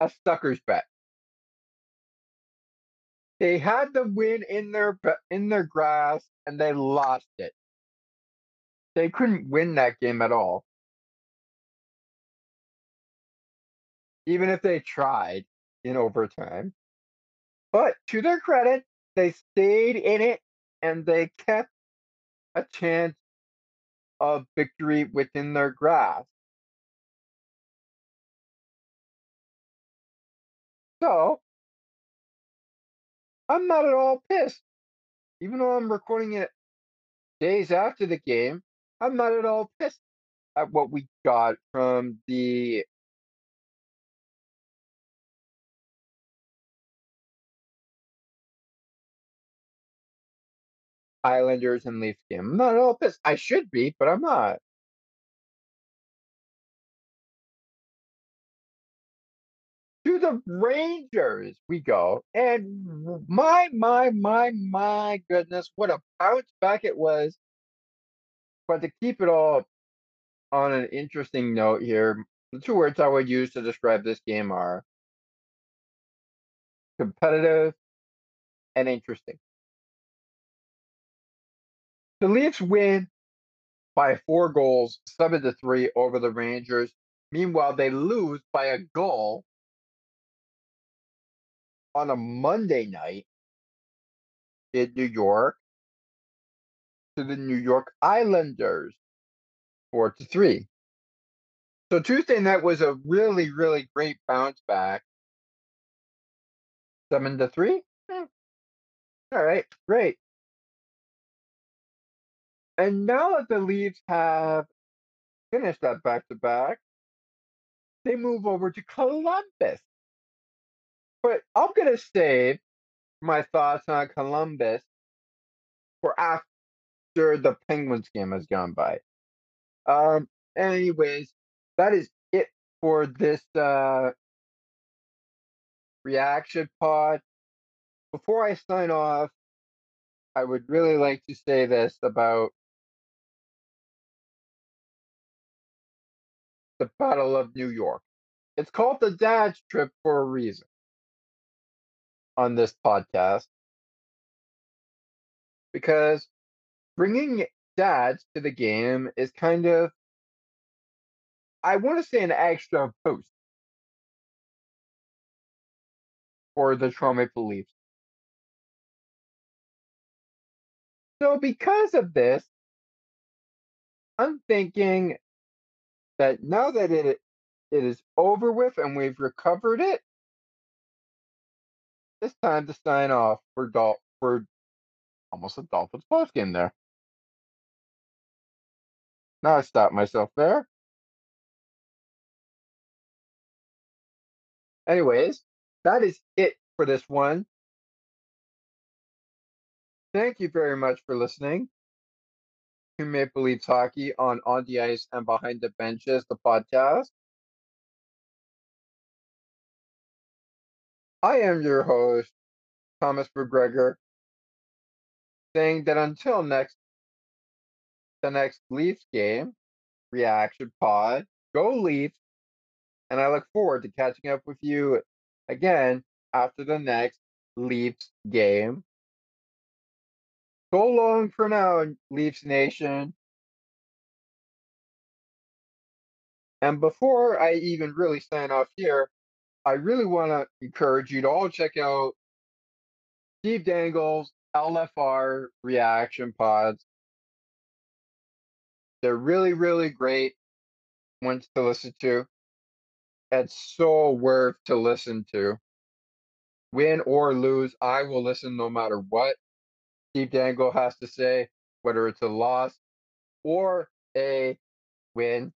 a sucker's bet. They had the win in their in their grasp and they lost it. They couldn't win that game at all. Even if they tried in overtime. But to their credit, they stayed in it and they kept a chance of victory within their grasp. So, I'm not at all pissed. Even though I'm recording it days after the game, I'm not at all pissed at what we got from the Islanders and Leafs game. I'm not at all pissed. I should be, but I'm not. to the Rangers we go. And my, my, my, my goodness, what a bounce back it was. But to keep it all on an interesting note here, the two words I would use to describe this game are competitive and interesting. The Leafs win by four goals, seven to three over the Rangers. Meanwhile, they lose by a goal on a Monday night in New York to the New York Islanders, four to three. So Tuesday night was a really, really great bounce back. Seven to three. Eh. All right, great. And now that the Leafs have finished that back to back, they move over to Columbus but I'm gonna save my thoughts on Columbus for after the Penguins game has gone by. Um. Anyways, that is it for this uh reaction pod. Before I sign off, I would really like to say this about the Battle of New York. It's called the Dad's Trip for a reason on this podcast because bringing dads to the game is kind of, I want to say, an extra boost. for the Maple Leafs. So because of this, I'm thinking that now that it it is over with and we've recovered it, it's time to sign off for Dol for almost a Dolphins post game there. Now I stop myself there. Anyways, that is it for this one. Thank you very much for listening to Maple Leafs Hockey on On the Ice and Behind the Benches, the podcast. I am your host, Thomas McGregor, saying that until next the next Leafs game, reaction pod, go Leafs, and I look forward to catching up with you again after the next Leafs game. So long for now, Leafs Nation. And before I even really sign off here, I really want to encourage you to all check out Steve Dangle's LFR reaction pods. They're really, really great ones to listen to. It's so worth to listen to. Win or lose, I will listen no matter what Steve Dangle has to say, whether it's a loss or a win.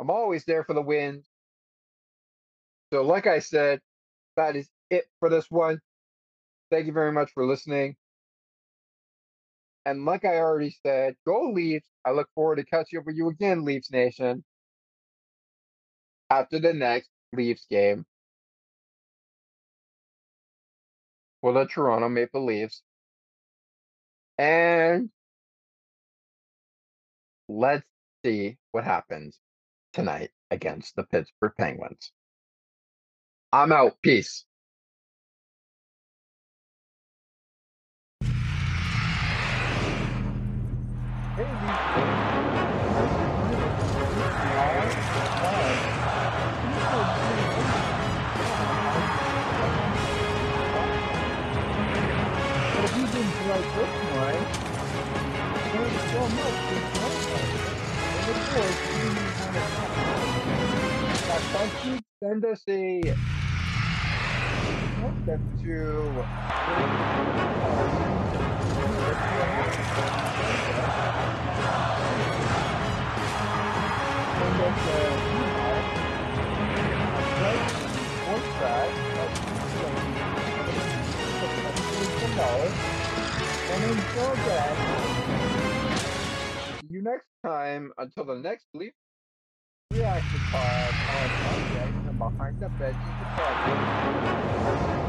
I'm always there for the win. So, like I said, that is it for this one. Thank you very much for listening. And like I already said, go Leafs. I look forward to catching up with you again, Leafs Nation, after the next Leafs game for the Toronto Maple Leafs. And let's see what happens tonight against the Pittsburgh Penguins. I'm out. Peace. And Bugsy, send us a welcome to send us a email. You next time. Until the next Leaf Reaction Pod Behind the Benches.